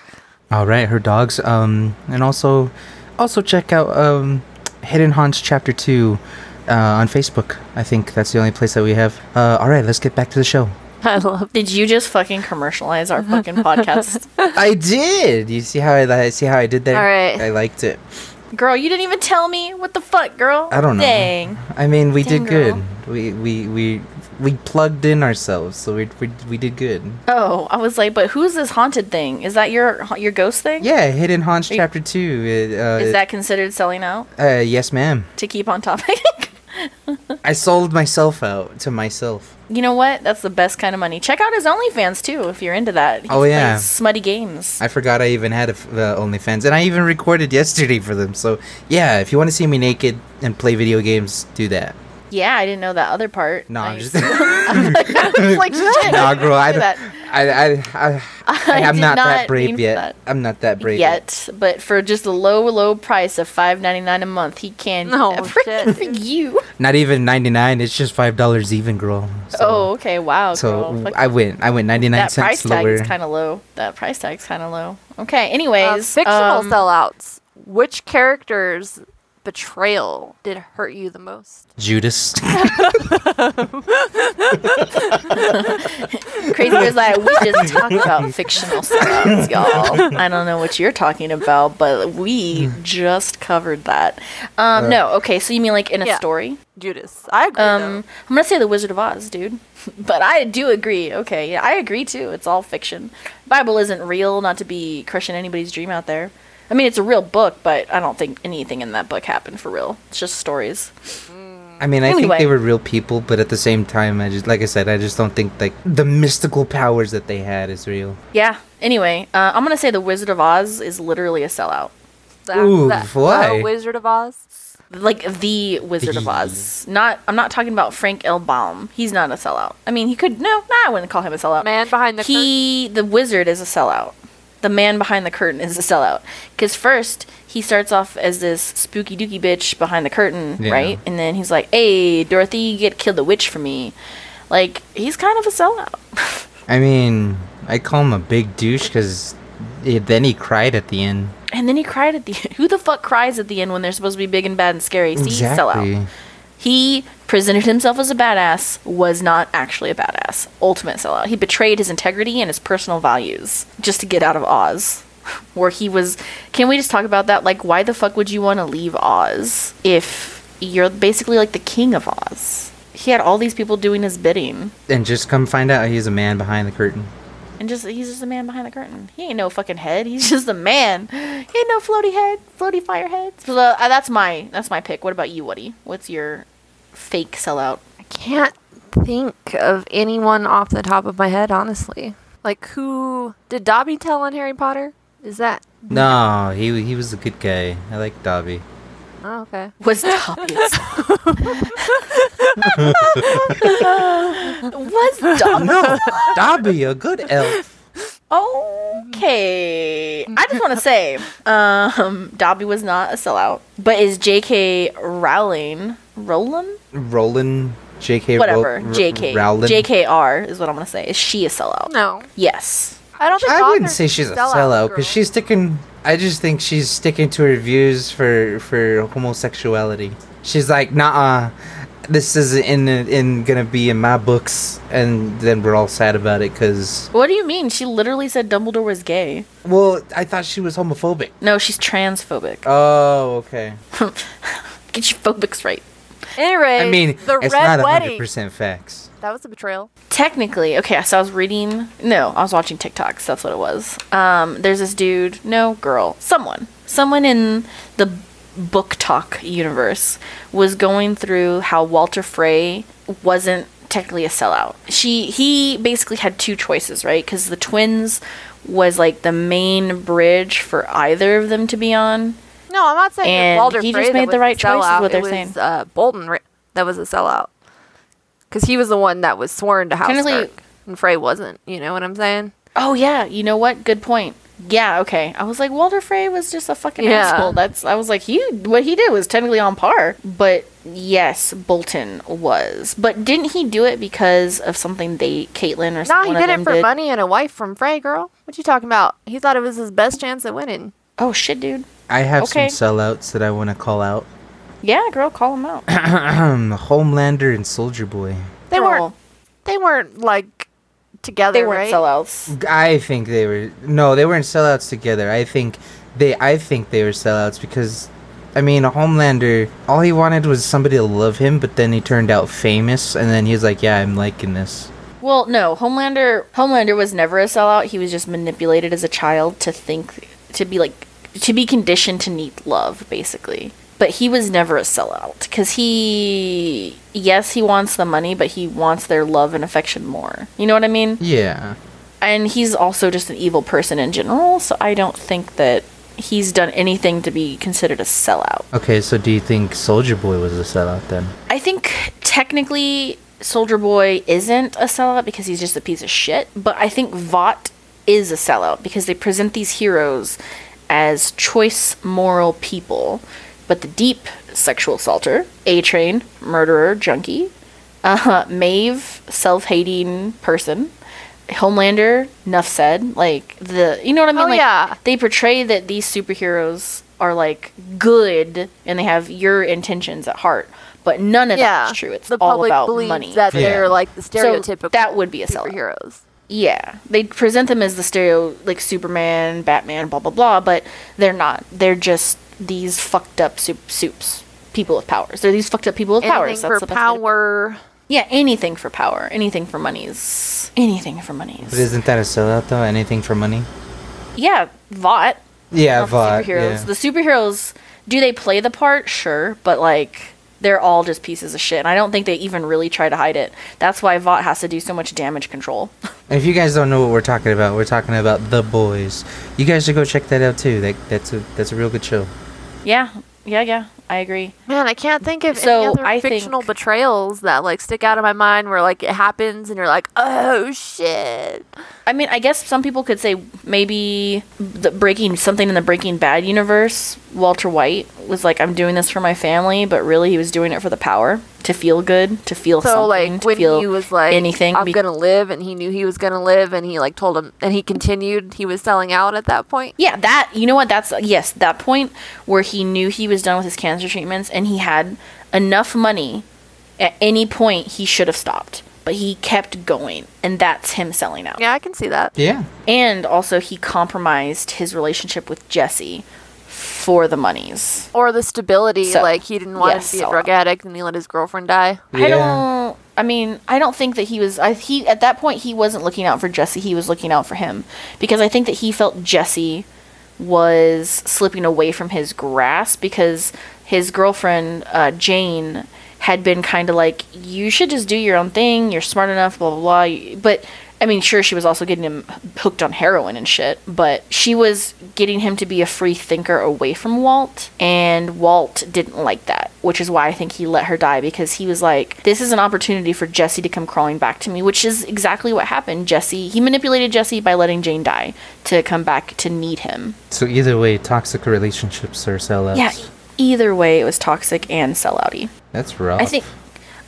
All right, her dogs. Um, and also, also check out um, Hidden Haunts Chapter Two uh, on Facebook. I think that's the only place that we have. Uh, all right, let's get back to the show. I love Did you just fucking commercialize our fucking podcast? I did. You see how I li- see how I did that? All right. I liked it. Girl, you didn't even tell me. What the fuck, girl? I don't know. Dang. I mean, we Dang, did good. girl. We we we we plugged in ourselves, so we we, we did good. Oh, I was like, but who's this haunted thing? Is that your your ghost thing? Yeah, Hidden Haunts you- Chapter Two. It, uh, Is that considered selling out? Uh, yes, ma'am. To keep on topic. I sold myself out to myself. You know what? That's the best kind of money. Check out his OnlyFans too if you're into that. He Oh, yeah. smutty games. I forgot I even had a f- uh, OnlyFans, and I even recorded yesterday for them. So yeah, if you want to see me naked and play video games, do that. yeah, I didn't know that other part. No, I'm just. I was like, shit. nah, girl, I, do don't- that. I, I, I, I, am did not, that brave yet. that. I'm not that brave yet. Yet, but for just a low, low price of five ninety nine a month, he can do No, everything shit, for you. Not even 99. It's just five dollars even, girl. So, oh, okay, wow. So girl. Fuck I went. I went 99 that cents price tag is kind of low. That price tag's kind of low. Okay. Anyways, Um, fictional um, sellouts. Which character's betrayal did hurt you the most? Judas. Crazy was like, we just talk about fictional sellouts, y'all. I don't know what you're talking about, but we just covered that. Um, Uh, no, okay. So you mean like in a Yeah. story? Judas. I agree. Um. I'm gonna say the Wizard of Oz, dude. but I do agree. Okay, yeah, I agree too. It's all fiction. Bible isn't real. Not to be crushing anybody's dream out there. I mean, it's a real book, but I don't think anything in that book happened for real. It's just stories. I mean, I think they were real people, but at the same time, I just, like I said, I just don't think like the mystical powers that they had is real. Yeah. Anyway, uh, I'm gonna say the Wizard of Oz is literally a sellout. That- Ooh, that- why? the Wizard of Oz. Like the Wizard of Oz. Not. I'm not talking about Frank L. Baum. He's not a sellout. I mean, he could. No, nah, I wouldn't call him a sellout. Man behind the curtain. he the wizard is a sellout the man behind the curtain is a sellout because first he starts off as this spooky dooky bitch behind the curtain Yeah. right and then he's like hey dorothy you get killed the witch for me like he's kind of a sellout I mean, I call him a big douche because then he cried at the end. and then he cried at the end. who the fuck cries at the end when they're supposed to be big and bad and scary see sellout he presented himself as a badass was not actually a badass. Ultimate sellout. He betrayed his integrity and his personal values just to get out of oz where he was can we just talk about that? Like why the fuck would you want to leave oz if you're basically like the king of oz? He had all these people doing his bidding. And just come find out he's a man behind the curtain. and just he's just a man behind the curtain. He ain't no fucking head. He's just a man. He ain't no floaty head floaty fire head so uh, that's my that's my pick. What about you woody? What's your fake sellout I can't think of anyone off the top of my head, honestly. Like who did Dobby tell on Harry Potter? Is that? No, he he was a good guy. I like Dobby. Oh, okay. was Dobby. was Dobby? No, Dobby, a good elf. Okay. I just want to say, um, Dobby was not a sellout, but is J.K. Rowling, Rowling, Roland, J.K. whatever, Ro- J.K. Rowling. J.K.R. is what I'm gonna say. Is she a sellout? No, Yes. I don't think. I wouldn't say she's a sell out, sellout because she's sticking. I just think she's sticking to her views for for homosexuality. She's like, nah, this is in in gonna be in my books, and then we're all sad about it because What do you mean? She literally said Dumbledore was gay. well, I thought she was homophobic. No, she's transphobic. Oh, okay. Get your phobics right. Anyway, I mean, the it's red not wedding. hundred percent facts. That was a betrayal. Technically, okay, so I was reading. No, I was watching TikToks. That's what it was. Um, there's this dude, no girl, someone, someone in the book talk universe was going through how Walder Frey wasn't technically a sellout. She he basically had two choices, right? Because the twins was like the main bridge for either of them to be on. No, I'm not saying And that Walter he Frey just made the right choice is sellout. what they're it saying. was, Uh, Bolton Ra- that was a sellout. because he was the one that was sworn to House Technically- Stark, and Frey wasn't. You know what I'm saying? Oh yeah, you know what? Good point. Yeah, okay. I was like Walder Frey was just a fucking Yeah. asshole. That's I was like he what he did was technically on par. But yes, Bolton was. But didn't he do it because of something they Catelyn or something? No, someone he of did them it for money and a wife from Frey, girl. What you talking about? He thought it was his best chance at winning. Oh shit, dude. I have Okay. some sellouts that I want to call out. Yeah, girl, call them out. Homelander and Soldier Boy. They Girl, weren't. They weren't like together. They weren't right? sellouts. I think they were no, they weren't sellouts together. I think they I think they were sellouts because I mean, Homelander, all he wanted was somebody to love him, but then he turned out famous and then he was like, "Yeah, I'm liking this." Well, no, Homelander Homelander was never a sellout. He was just manipulated as a child to think to be like to be conditioned to need love, basically. But he was never a sellout cuz he yes, he wants the money, but he wants their love and affection more. You know what I mean? Yeah. And he's also just an evil person in general, so I don't think that he's done anything to be considered a sellout. Okay, so do you think Soldier Boy was a sellout then? I think technically Soldier Boy isn't a sellout because he's just a piece of shit, but I think Vought is a sellout because they present these heroes as choice moral people, but the deep sexual assaulter, A Train, murderer, junkie, uh, Maeve, self-hating person, Homelander, enough said. Like the, you know what I mean? Oh, like, yeah. They portray that these superheroes are like good and they have your intentions at heart, but none of Yeah, that's true. It's the all public about money. that Yeah. they're like the So stereotypical. that would be a sellout. superheroes. Yeah, they present them as the stereo, like Superman, Batman, blah blah blah, but they're not. They're just these fucked up soup soups, people with powers. They're these fucked up people with powers. Anything for the best to- power. Yeah, anything for power, anything for monies, anything for monies. But isn't that a sellout though? Anything for money? yeah, Vought. Yeah, not the Vought. superheroes. Yeah. The superheroes, do they play the part? Sure, but like they're all just pieces of shit. And I don't think they even really try to hide it. That's why Vought has to do so much damage control. If you guys don't know what we're talking about, we're talking about The Boys. You guys should go check that out too. That that's a that's a real good show. yeah, yeah, yeah. I agree. Man, I can't think of So, any other I fictional think- betrayals that like stick out of my mind where like it happens and you're like, oh shit. I mean, I guess some people could say maybe the breaking something in the Breaking Bad universe. Walter White was like, "I'm doing this for my family," but really he was doing it for the power, to feel good, to feel So something, like to when feel he was like, anything. I'm gonna live, and he knew he was gonna live, and he like told him, and he continued. He was selling out at that point. Yeah, that you know what? That's yes, that point where he knew he was done with his cancer treatments and he had enough money. At any point, he should have stopped, but he kept going, and that's him selling out. Yeah, I can see that. Yeah. And also, he compromised his relationship with Jesse for the monies. Or the stability, So, like he didn't want yes, to be a sellout. drug addict, and he let his girlfriend die. I don't. I mean, I don't think that he was. I he at that point he wasn't looking out for Jesse. He was looking out for him because I think that he felt Jesse was slipping away from his grasp because his girlfriend uh, Jane had been kind of like, "You should just do your own thing. You're smart enough." Blah blah blah. But I mean, sure, she was also getting him hooked on heroin and shit, but she was getting him to be a free thinker away from Walt, and Walt didn't like that, which is why I think he let her die because he was like, this is an opportunity for Jesse to come crawling back to me, which is exactly what happened. Jesse, he manipulated Jesse by letting Jane die to come back to need him. So either way, toxic relationships are sellouts. Yeah, either way, it was toxic and sellouty. That's rough. I think,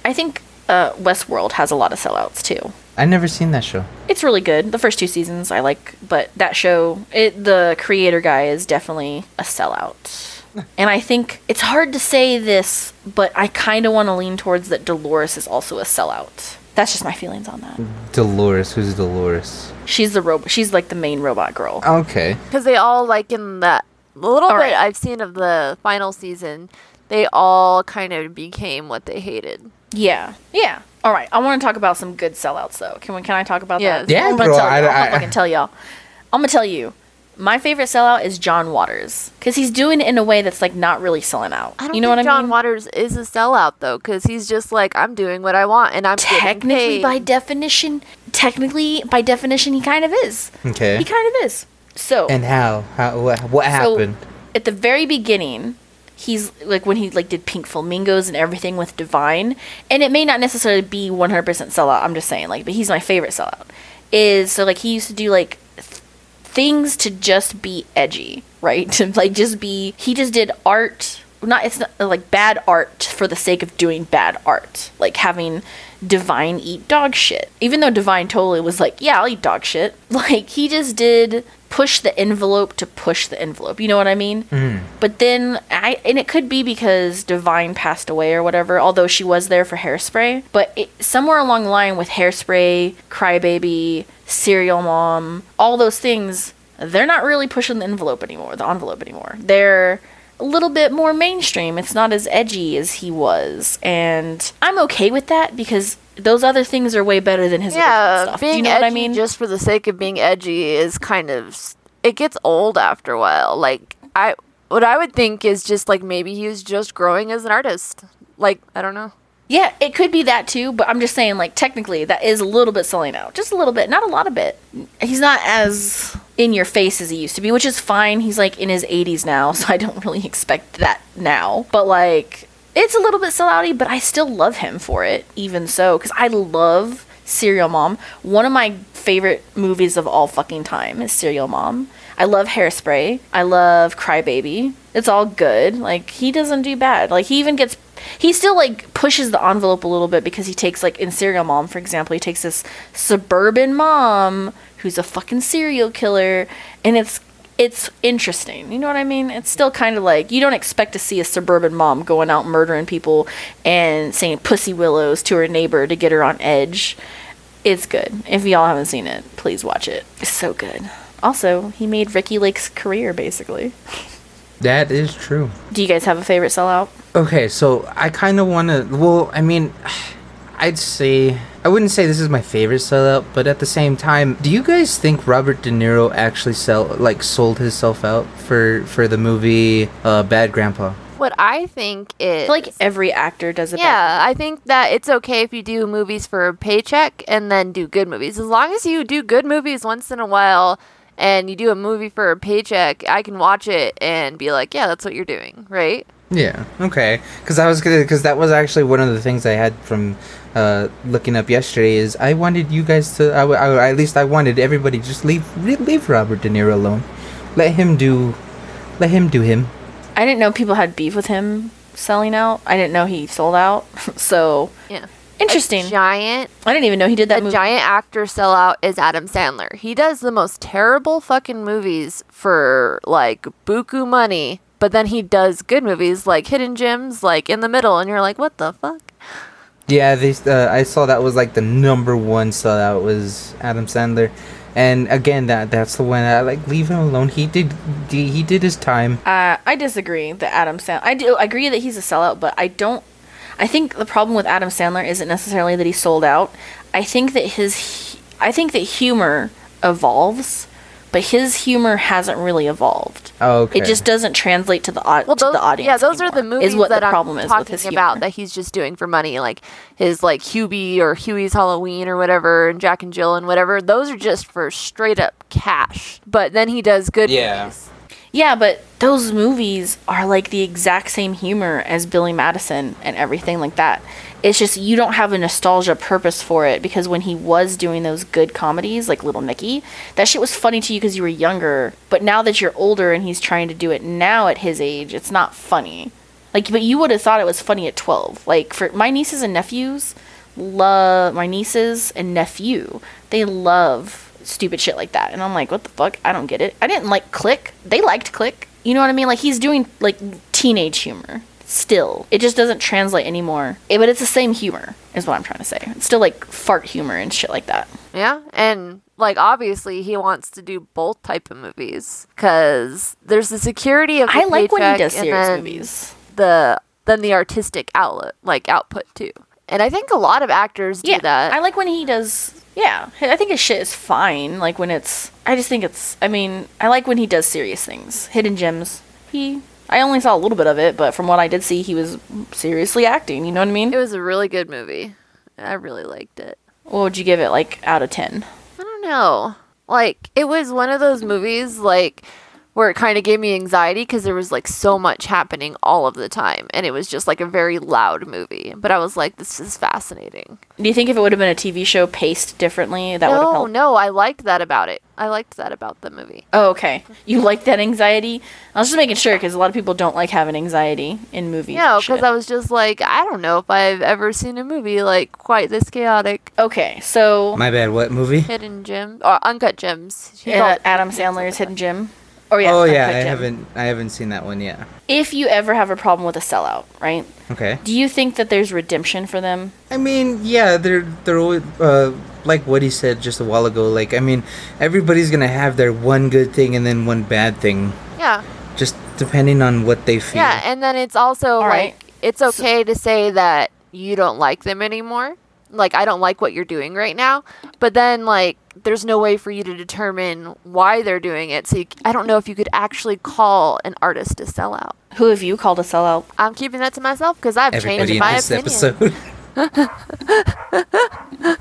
I think uh, Westworld has a lot of sellouts too. I never seen that show. it's really good. The first two seasons I like, but that show, it the creator guy is definitely a sellout. And I think it's hard to say this, but I kind of want to lean towards that Dolores is also a sellout. That's just my feelings on that. Dolores, who's Dolores? She's the robot. She's like the main robot girl. Okay. Because they all like in that little All bit right. I've seen of the final season, they all kind of became what they hated. Yeah, yeah. All right, I want to talk about some good sellouts though. Can we? Can I talk about Yes. that? Yeah, I'm gonna bro, tell I- y'all. I'm I- gonna fucking tell y'all. I'm gonna tell you. My favorite sellout is John Waters because he's doing it in a way that's like not really selling out. I don't you know think what I mean? John? Waters is a sellout though, because he's just like I'm doing what I want and I'm technically paid. by definition technically by definition he kind of is Okay. he kind of is so And how? How? What, what so happened? at the very beginning he's like when he like did Pink Flamingos and everything with Divine, and it may not necessarily be 100% sellout. I'm just saying like, but he's my favorite sellout. Is so like he used to do like th- things to just be edgy, right? To like just be. He just did art. Not it's not uh, like bad art for the sake of doing bad art, like having Divine eat dog shit. Even though Divine totally was like, yeah, I'll eat dog shit. Like he just did push the envelope to push the envelope. You know what I mean? Mm. But then I and it could be because Divine passed away or whatever, although she was there for Hairspray. But it, somewhere along the line with Hairspray, Crybaby, Serial Mom, all those things, they're not really pushing the envelope anymore, the envelope anymore. They're a little bit more mainstream. It's not as edgy as he was, and I'm okay with that because those other things are way better than his Yeah, stuff. being you know edgy what I mean? just for the sake of being edgy is kind of it gets old after a while. Like I what I would think is just like maybe he was just growing as an artist. Like I don't know. Yeah, it could be that too, but I'm just saying, like, technically, that is a little bit selling out. Just a little bit, not a lot of bit. He's not as in your face as he used to be, which is fine. He's like in his 80s now, so I don't really expect that now. But, like, it's a little bit sellouty, but I still love him for it, even so, because I love Serial Mom. One of my favorite movies of all fucking time is Serial Mom. I love Hairspray. I love Crybaby. It's all good. Like he doesn't do bad. Like he even gets he still like pushes the envelope a little bit because he takes like in Serial Mom, for example, he takes this suburban mom who's a fucking serial killer and it's it's interesting. You know what I mean? It's still kind of like you don't expect to see a suburban mom going out murdering people and saying pussy willows to her neighbor to get her on edge. It's good. If y'all haven't seen it, please watch it. It's so good. Also, he made Ricki Lake's career basically. That is true. Do you guys have a favorite sellout? Okay, so I kind of want to. Well, I mean, I'd say I wouldn't say this is my favorite sellout, but at the same time, do you guys think Robert De Niro actually sell like sold himself out for for the movie uh, Bad Grandpa? What I think is like every actor does it. Yeah, I think that it's okay if you do movies for a paycheck and then do good movies. As long as you do good movies once in a while and you do a movie for a paycheck, I can watch it and be like, yeah, that's what you're doing, right? Yeah. Okay. Because I was. Because that was actually one of the things I had from uh, looking up yesterday. Is I wanted you guys to. I, w- I- at least I wanted everybody just leave leave Robert De Niro alone. Let him do. Let him do him. I didn't know people had beef with him selling out. I didn't know he sold out. so Yeah. Interesting. A giant I didn't even know he did that a movie. giant actor sellout is Adam Sandler. He does the most terrible fucking movies for like buku money, but then he does good movies like Hidden Gems, like in the middle, and you're like, what the fuck? Yeah, they. Uh, I saw that was like the number one sellout was Adam Sandler, and again that that's the one I like. Leave him alone. He did. He, he did his time. Uh, I disagree that Adam Sandler. I do agree that he's a sellout, but I don't. I think the problem with Adam Sandler isn't necessarily that he sold out. I think that his. I think that humor evolves, but his humor hasn't really evolved. Oh, okay. It just doesn't translate to the, au- Well, to those, the audience. yeah, those are the movies Is what that the I'm problem is talking with his about humor. that he's just doing for money, like his like Hubie or Huey's Halloween or whatever, and Jack and Jill and whatever. Those are just for straight up cash. But then he does good Yeah. movies. Yeah, but those movies are like the exact same humor as Billy Madison and everything like that. It's just you don't have a nostalgia purpose for it because when he was doing those good comedies like Little Nicky, that shit was funny to you because you were younger. But now that you're older and he's trying to do it now at his age, it's not funny. Like, but you would have thought it was funny at 12. Like, for my nieces and nephews, love my nieces and nephew, they love stupid shit like that. And I'm like, what the fuck? I don't get it. I didn't like Click. They liked Click. You know what I mean? Like, he's doing, like, teenage humor. Still. It just doesn't translate anymore. Eh, but it's the same humor, is what I'm trying to say. It's still, like, fart humor and shit like that. Yeah, and like obviously he wants to do both type of movies because there's the security of the I like when he does serious movies. The then the artistic outlet like output too, and I think a lot of actors do yeah, that. I like when he does. Yeah, I think his shit is fine. Like when it's, I just think it's. I mean, I like when he does serious things. Hidden gems. He. I only saw a little bit of it, but from what I did see, he was seriously acting. You know what I mean? it was a really good movie. I really liked it. What would you give it? Like out of ten? I don't know. Like it was one of those movies like where it kind of gave me anxiety because there was like so much happening all of the time and it was just like a very loud movie but i was like this is fascinating Do you think if it would have been a TV show paced differently, that would have helped? no i liked that about it i liked that about the movie Oh, okay. You like that anxiety? I was just making sure because a lot of people don't like having anxiety in movies. no because i was just like i don't know if i've ever seen a movie like quite this chaotic Okay, so My bad. What movie? hidden gem or uncut gems She uh, Adam Sandler's Hidden Gem. Oh yeah. oh yeah, I Gem. haven't I haven't seen that one yet. If you ever have a problem with a sellout, right? Okay. Do you think that there's redemption for them? I mean, yeah, they're they're always uh, like what he said just a while ago. Like, I mean, everybody's gonna have their one good thing and then one bad thing, yeah just depending on what they feel. Yeah, and then it's also All right. like it's okay to say that you don't like them anymore. Like I don't like what you're doing right now, but then like there's no way for you to determine why they're doing it. So you, I don't know if you could actually call an artist a sellout. Who have you called a sellout? I'm keeping that to myself because I've Everybody changed in my this opinion. episode.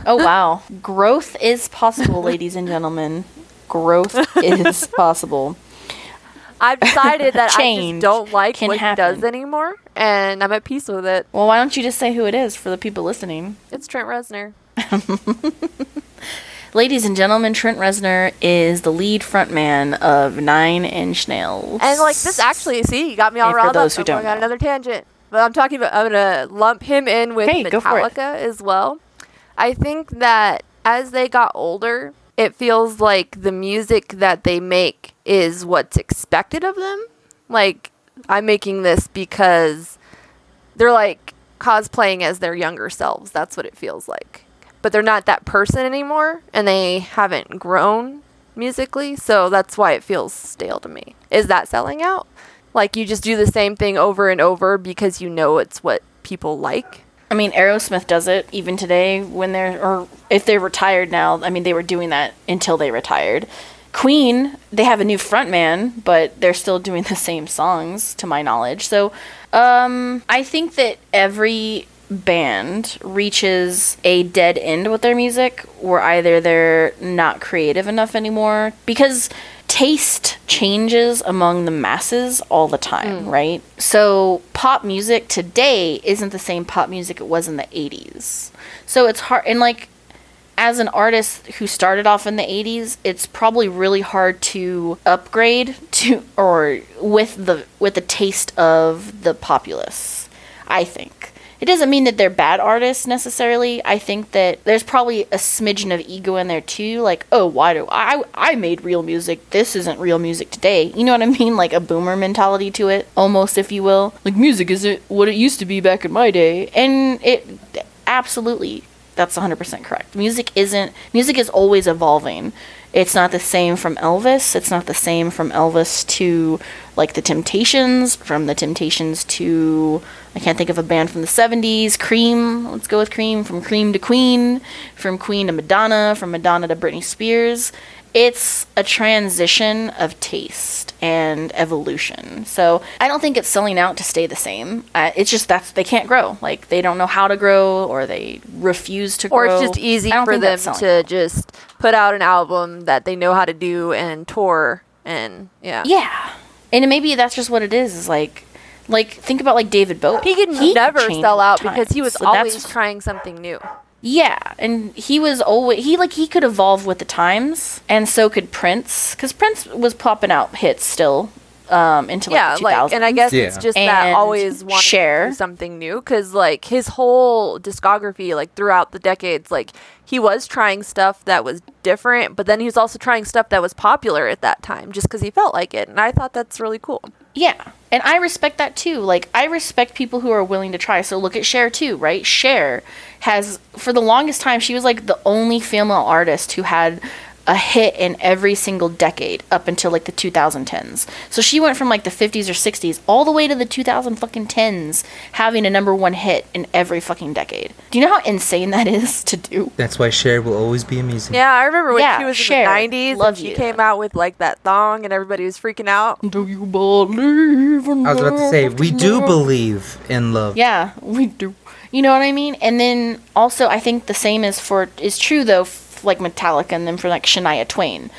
Oh wow, growth is possible, ladies and gentlemen. Growth is possible. I've decided that I Change just don't like can what happen. he does anymore, and I'm at peace with it. Well, why don't you just say who it is for the people listening? It's Trent Reznor. Ladies and gentlemen, Trent Reznor is the lead frontman of Nine Inch Nails. And like this actually, see, you got me all Hey, for riled those up. who don't going on know. another tangent. But I'm talking about I'm gonna lump him in with Hey, go for it. Metallica as well. I think that as they got older, it feels like the music that they make is what's expected of them. Like I'm making this because they're like cosplaying as their younger selves. That's what it feels like. But they're not that person anymore and they haven't grown musically, so that's why it feels stale to me. Is that selling out? Like you just do the same thing over and over because you know it's what people like? I mean, Aerosmith does it even today when they're, or if they're retired now. I mean, they were doing that until they retired. Queen, they have a new frontman, but they're still doing the same songs, to my knowledge. So, um, I think that every band reaches a dead end with their music, where either they're not creative enough anymore because taste changes among the masses all the time, mm. right? So pop music today isn't the same pop music it was in the 80s. So it's hard and like as an artist who started off in the 80s, it's probably really hard to upgrade to or with the with the taste of the populace. I think. It doesn't mean that they're bad artists necessarily. I think that there's probably a smidgen of ego in there too. Like, oh, why do I I made real music? This isn't real music today. You know what I mean? Like a boomer mentality to it, almost, if you will. Like music isn't what it used to be back in my day, and it absolutely that's 100% correct. Music isn't music is always evolving. It's not the same from Elvis. It's not the same from Elvis to like the Temptations, from the Temptations to I can't think of a band from the 70s, Cream. Let's go with Cream from Cream to Queen, from Queen to Madonna, from Madonna to Britney Spears. It's a transition of taste and evolution. So I don't think it's selling out to stay the same. Uh, it's just that's they can't grow. Like they don't know how to grow, or they refuse to grow. Or it's just easy for them to out. just put out an album that they know how to do and tour and yeah. Yeah, and maybe that's just what it is. Is like, like think about like David Bowie. He could He never sell out because he was. So always trying something new. Yeah, and he was always he like he could evolve with the times, and so could Prince, because Prince was popping out hits still, um, into like yeah, the 2000s. like, and I guess Yeah. it's just that always wanting Cher. to do something new because, like, his whole discography, like, throughout the decades, like, he was trying stuff that was different, but then he was also trying stuff that was popular at that time just because he felt like it, and I thought that's really cool. Yeah, and I respect that too. Like I respect people who are willing to try. So look at Cher too, right? Cher has for the longest time she was like the only female artist who had a hit in every single decade up until like the 2010s. So she went from like the 50s or 60s all the way to the 2000 fucking 10s having a number 1 hit in every fucking decade. Do you know how insane that is to do? That's why Cher will always be amazing. Yeah, I remember when Yeah, she was Cher, in the 90s love and she you. came out with, like, that thong and everybody was freaking out. Do you believe in I was about to say, we do believe in love. Yeah, we do. You know what I mean? And then also, I think the same is for is true though, f- like Metallica, and then for like Shania Twain.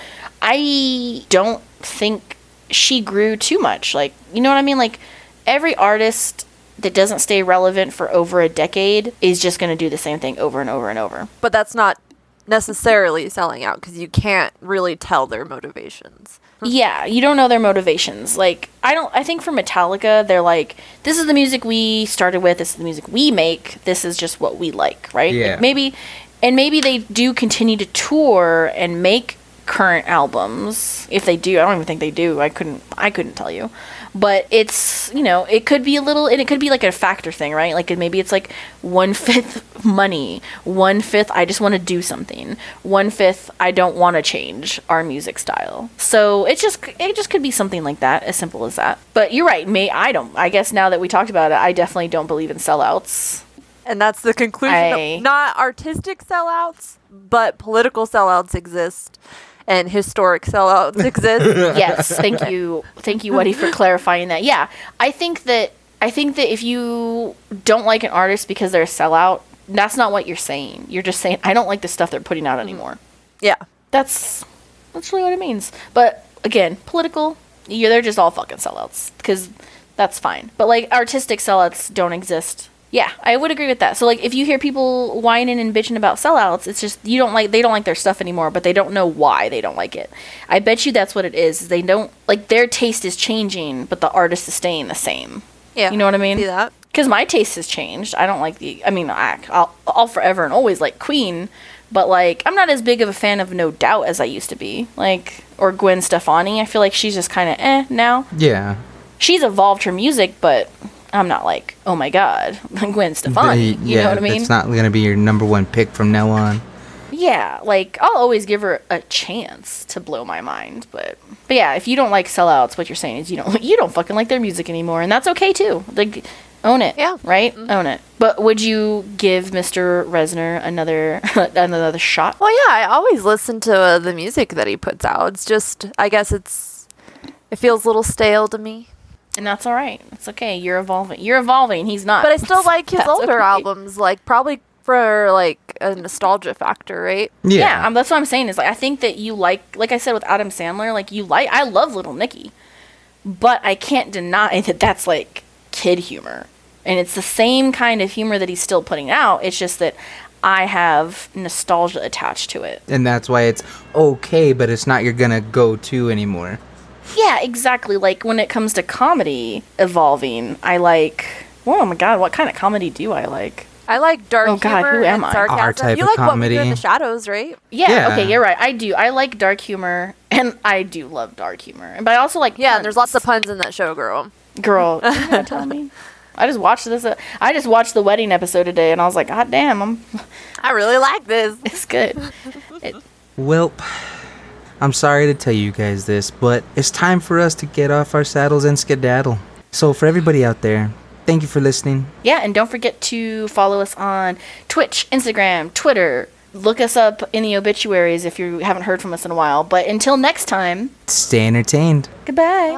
I don't think she grew too much. Like, you know what I mean? Like, every artist that doesn't stay relevant for over a decade is just going to do the same thing over and over and over. But that's not necessarily selling out because you can't really tell their motivations. Yeah, you don't know their motivations. Like, I don't, I think for Metallica, they're like, this is the music we started with, this is the music we make, this is just what we like, right? Yeah. Like maybe, and maybe they do continue to tour and make current albums. If they do, I don't even think they do. I couldn't, I couldn't tell you. But it's, you know, it could be a little, and it could be like a factor thing, right? Like maybe it's like one fifth money, one fifth I just want to do something, one fifth I don't want to change our music style. So it just, it just could be something like that, as simple as that. But you're right, may I don't. I guess now that we talked about it, I definitely don't believe in sellouts. And that's the conclusion. I- not artistic sellouts, but political sellouts exist and historic sellouts exist. yes, thank you, thank you, Waddy, for clarifying that. Yeah, I think that I think that if you don't like an artist because they're a sellout, that's not what you're saying. You're just saying I don't like the stuff they're putting out anymore. yeah. That's that's really what it means. But again, political, yeah, they're just all fucking sellouts because that's fine. But like artistic sellouts don't exist. Yeah, I would agree with that. So like if you hear people whining and bitching about sellouts, it's just you don't like they don't like their stuff anymore, but they don't know why they don't like it. I bet you that's what it is. They don't like their taste is changing, but the artist is staying the same. Yeah. You know what I mean? See that? because my taste has changed. I don't like the. I mean, I, I'll, I'll forever and always like Queen, but like I'm not as big of a fan of No Doubt as I used to be. Like or Gwen Stefani. I feel like she's just kind of eh now. Yeah. She's evolved her music, but I'm not like oh my god, Gwen Stefani. The- you know what I mean? It's not going to be your number one pick from now on. Yeah, like I'll always give her a chance to blow my mind, but but yeah, if you don't like sellouts, what you're saying is you don't you don't fucking like their music anymore, and that's okay too. Like own it. Yeah. Right? Own it. But would you give Mr. Reznor another another shot? Well, yeah, I always listen to uh, the music that he puts out. It's just, I guess it's, it feels a little stale to me. And that's all right. It's okay. You're evolving. You're evolving. He's not. But I still like his older okay. albums, like probably for like a nostalgia factor, right? Yeah. Yeah, um, that's what I'm saying. Is like I think that you like, like I said with Adam Sandler, like you like. I love Little Nicky, but I can't deny that that's like kid humor, and it's the same kind of humor that he's still putting out. It's just that I have nostalgia attached to it. and that's why it's okay, but it's not your going to go to anymore. Yeah, exactly. Like when it comes to comedy evolving, I like. Oh my god, what kind of comedy do I like? I like dark Oh, God, humor who am and I? sarcasm. Our type you of like what we do in the shadows, right? Yeah, Yeah. okay, you're right. I do. I like dark humor, and I do love dark humor. But I also like Yeah, and there's lots of puns. puns in that show, girl. girl. You gonna tell me? I just watched this. Uh, I just watched the wedding episode today, and I was like, God damn, I'm. I really like this. It's good. Welp, I'm sorry to tell you guys this, but it's time for us to get off our saddles and skedaddle. So, for everybody out there, thank you for listening. Yeah, and don't forget to follow us on Twitch, Instagram, Twitter. Look us up in the obituaries if you haven't heard from us in a while. But until next time, Stay entertained. goodbye.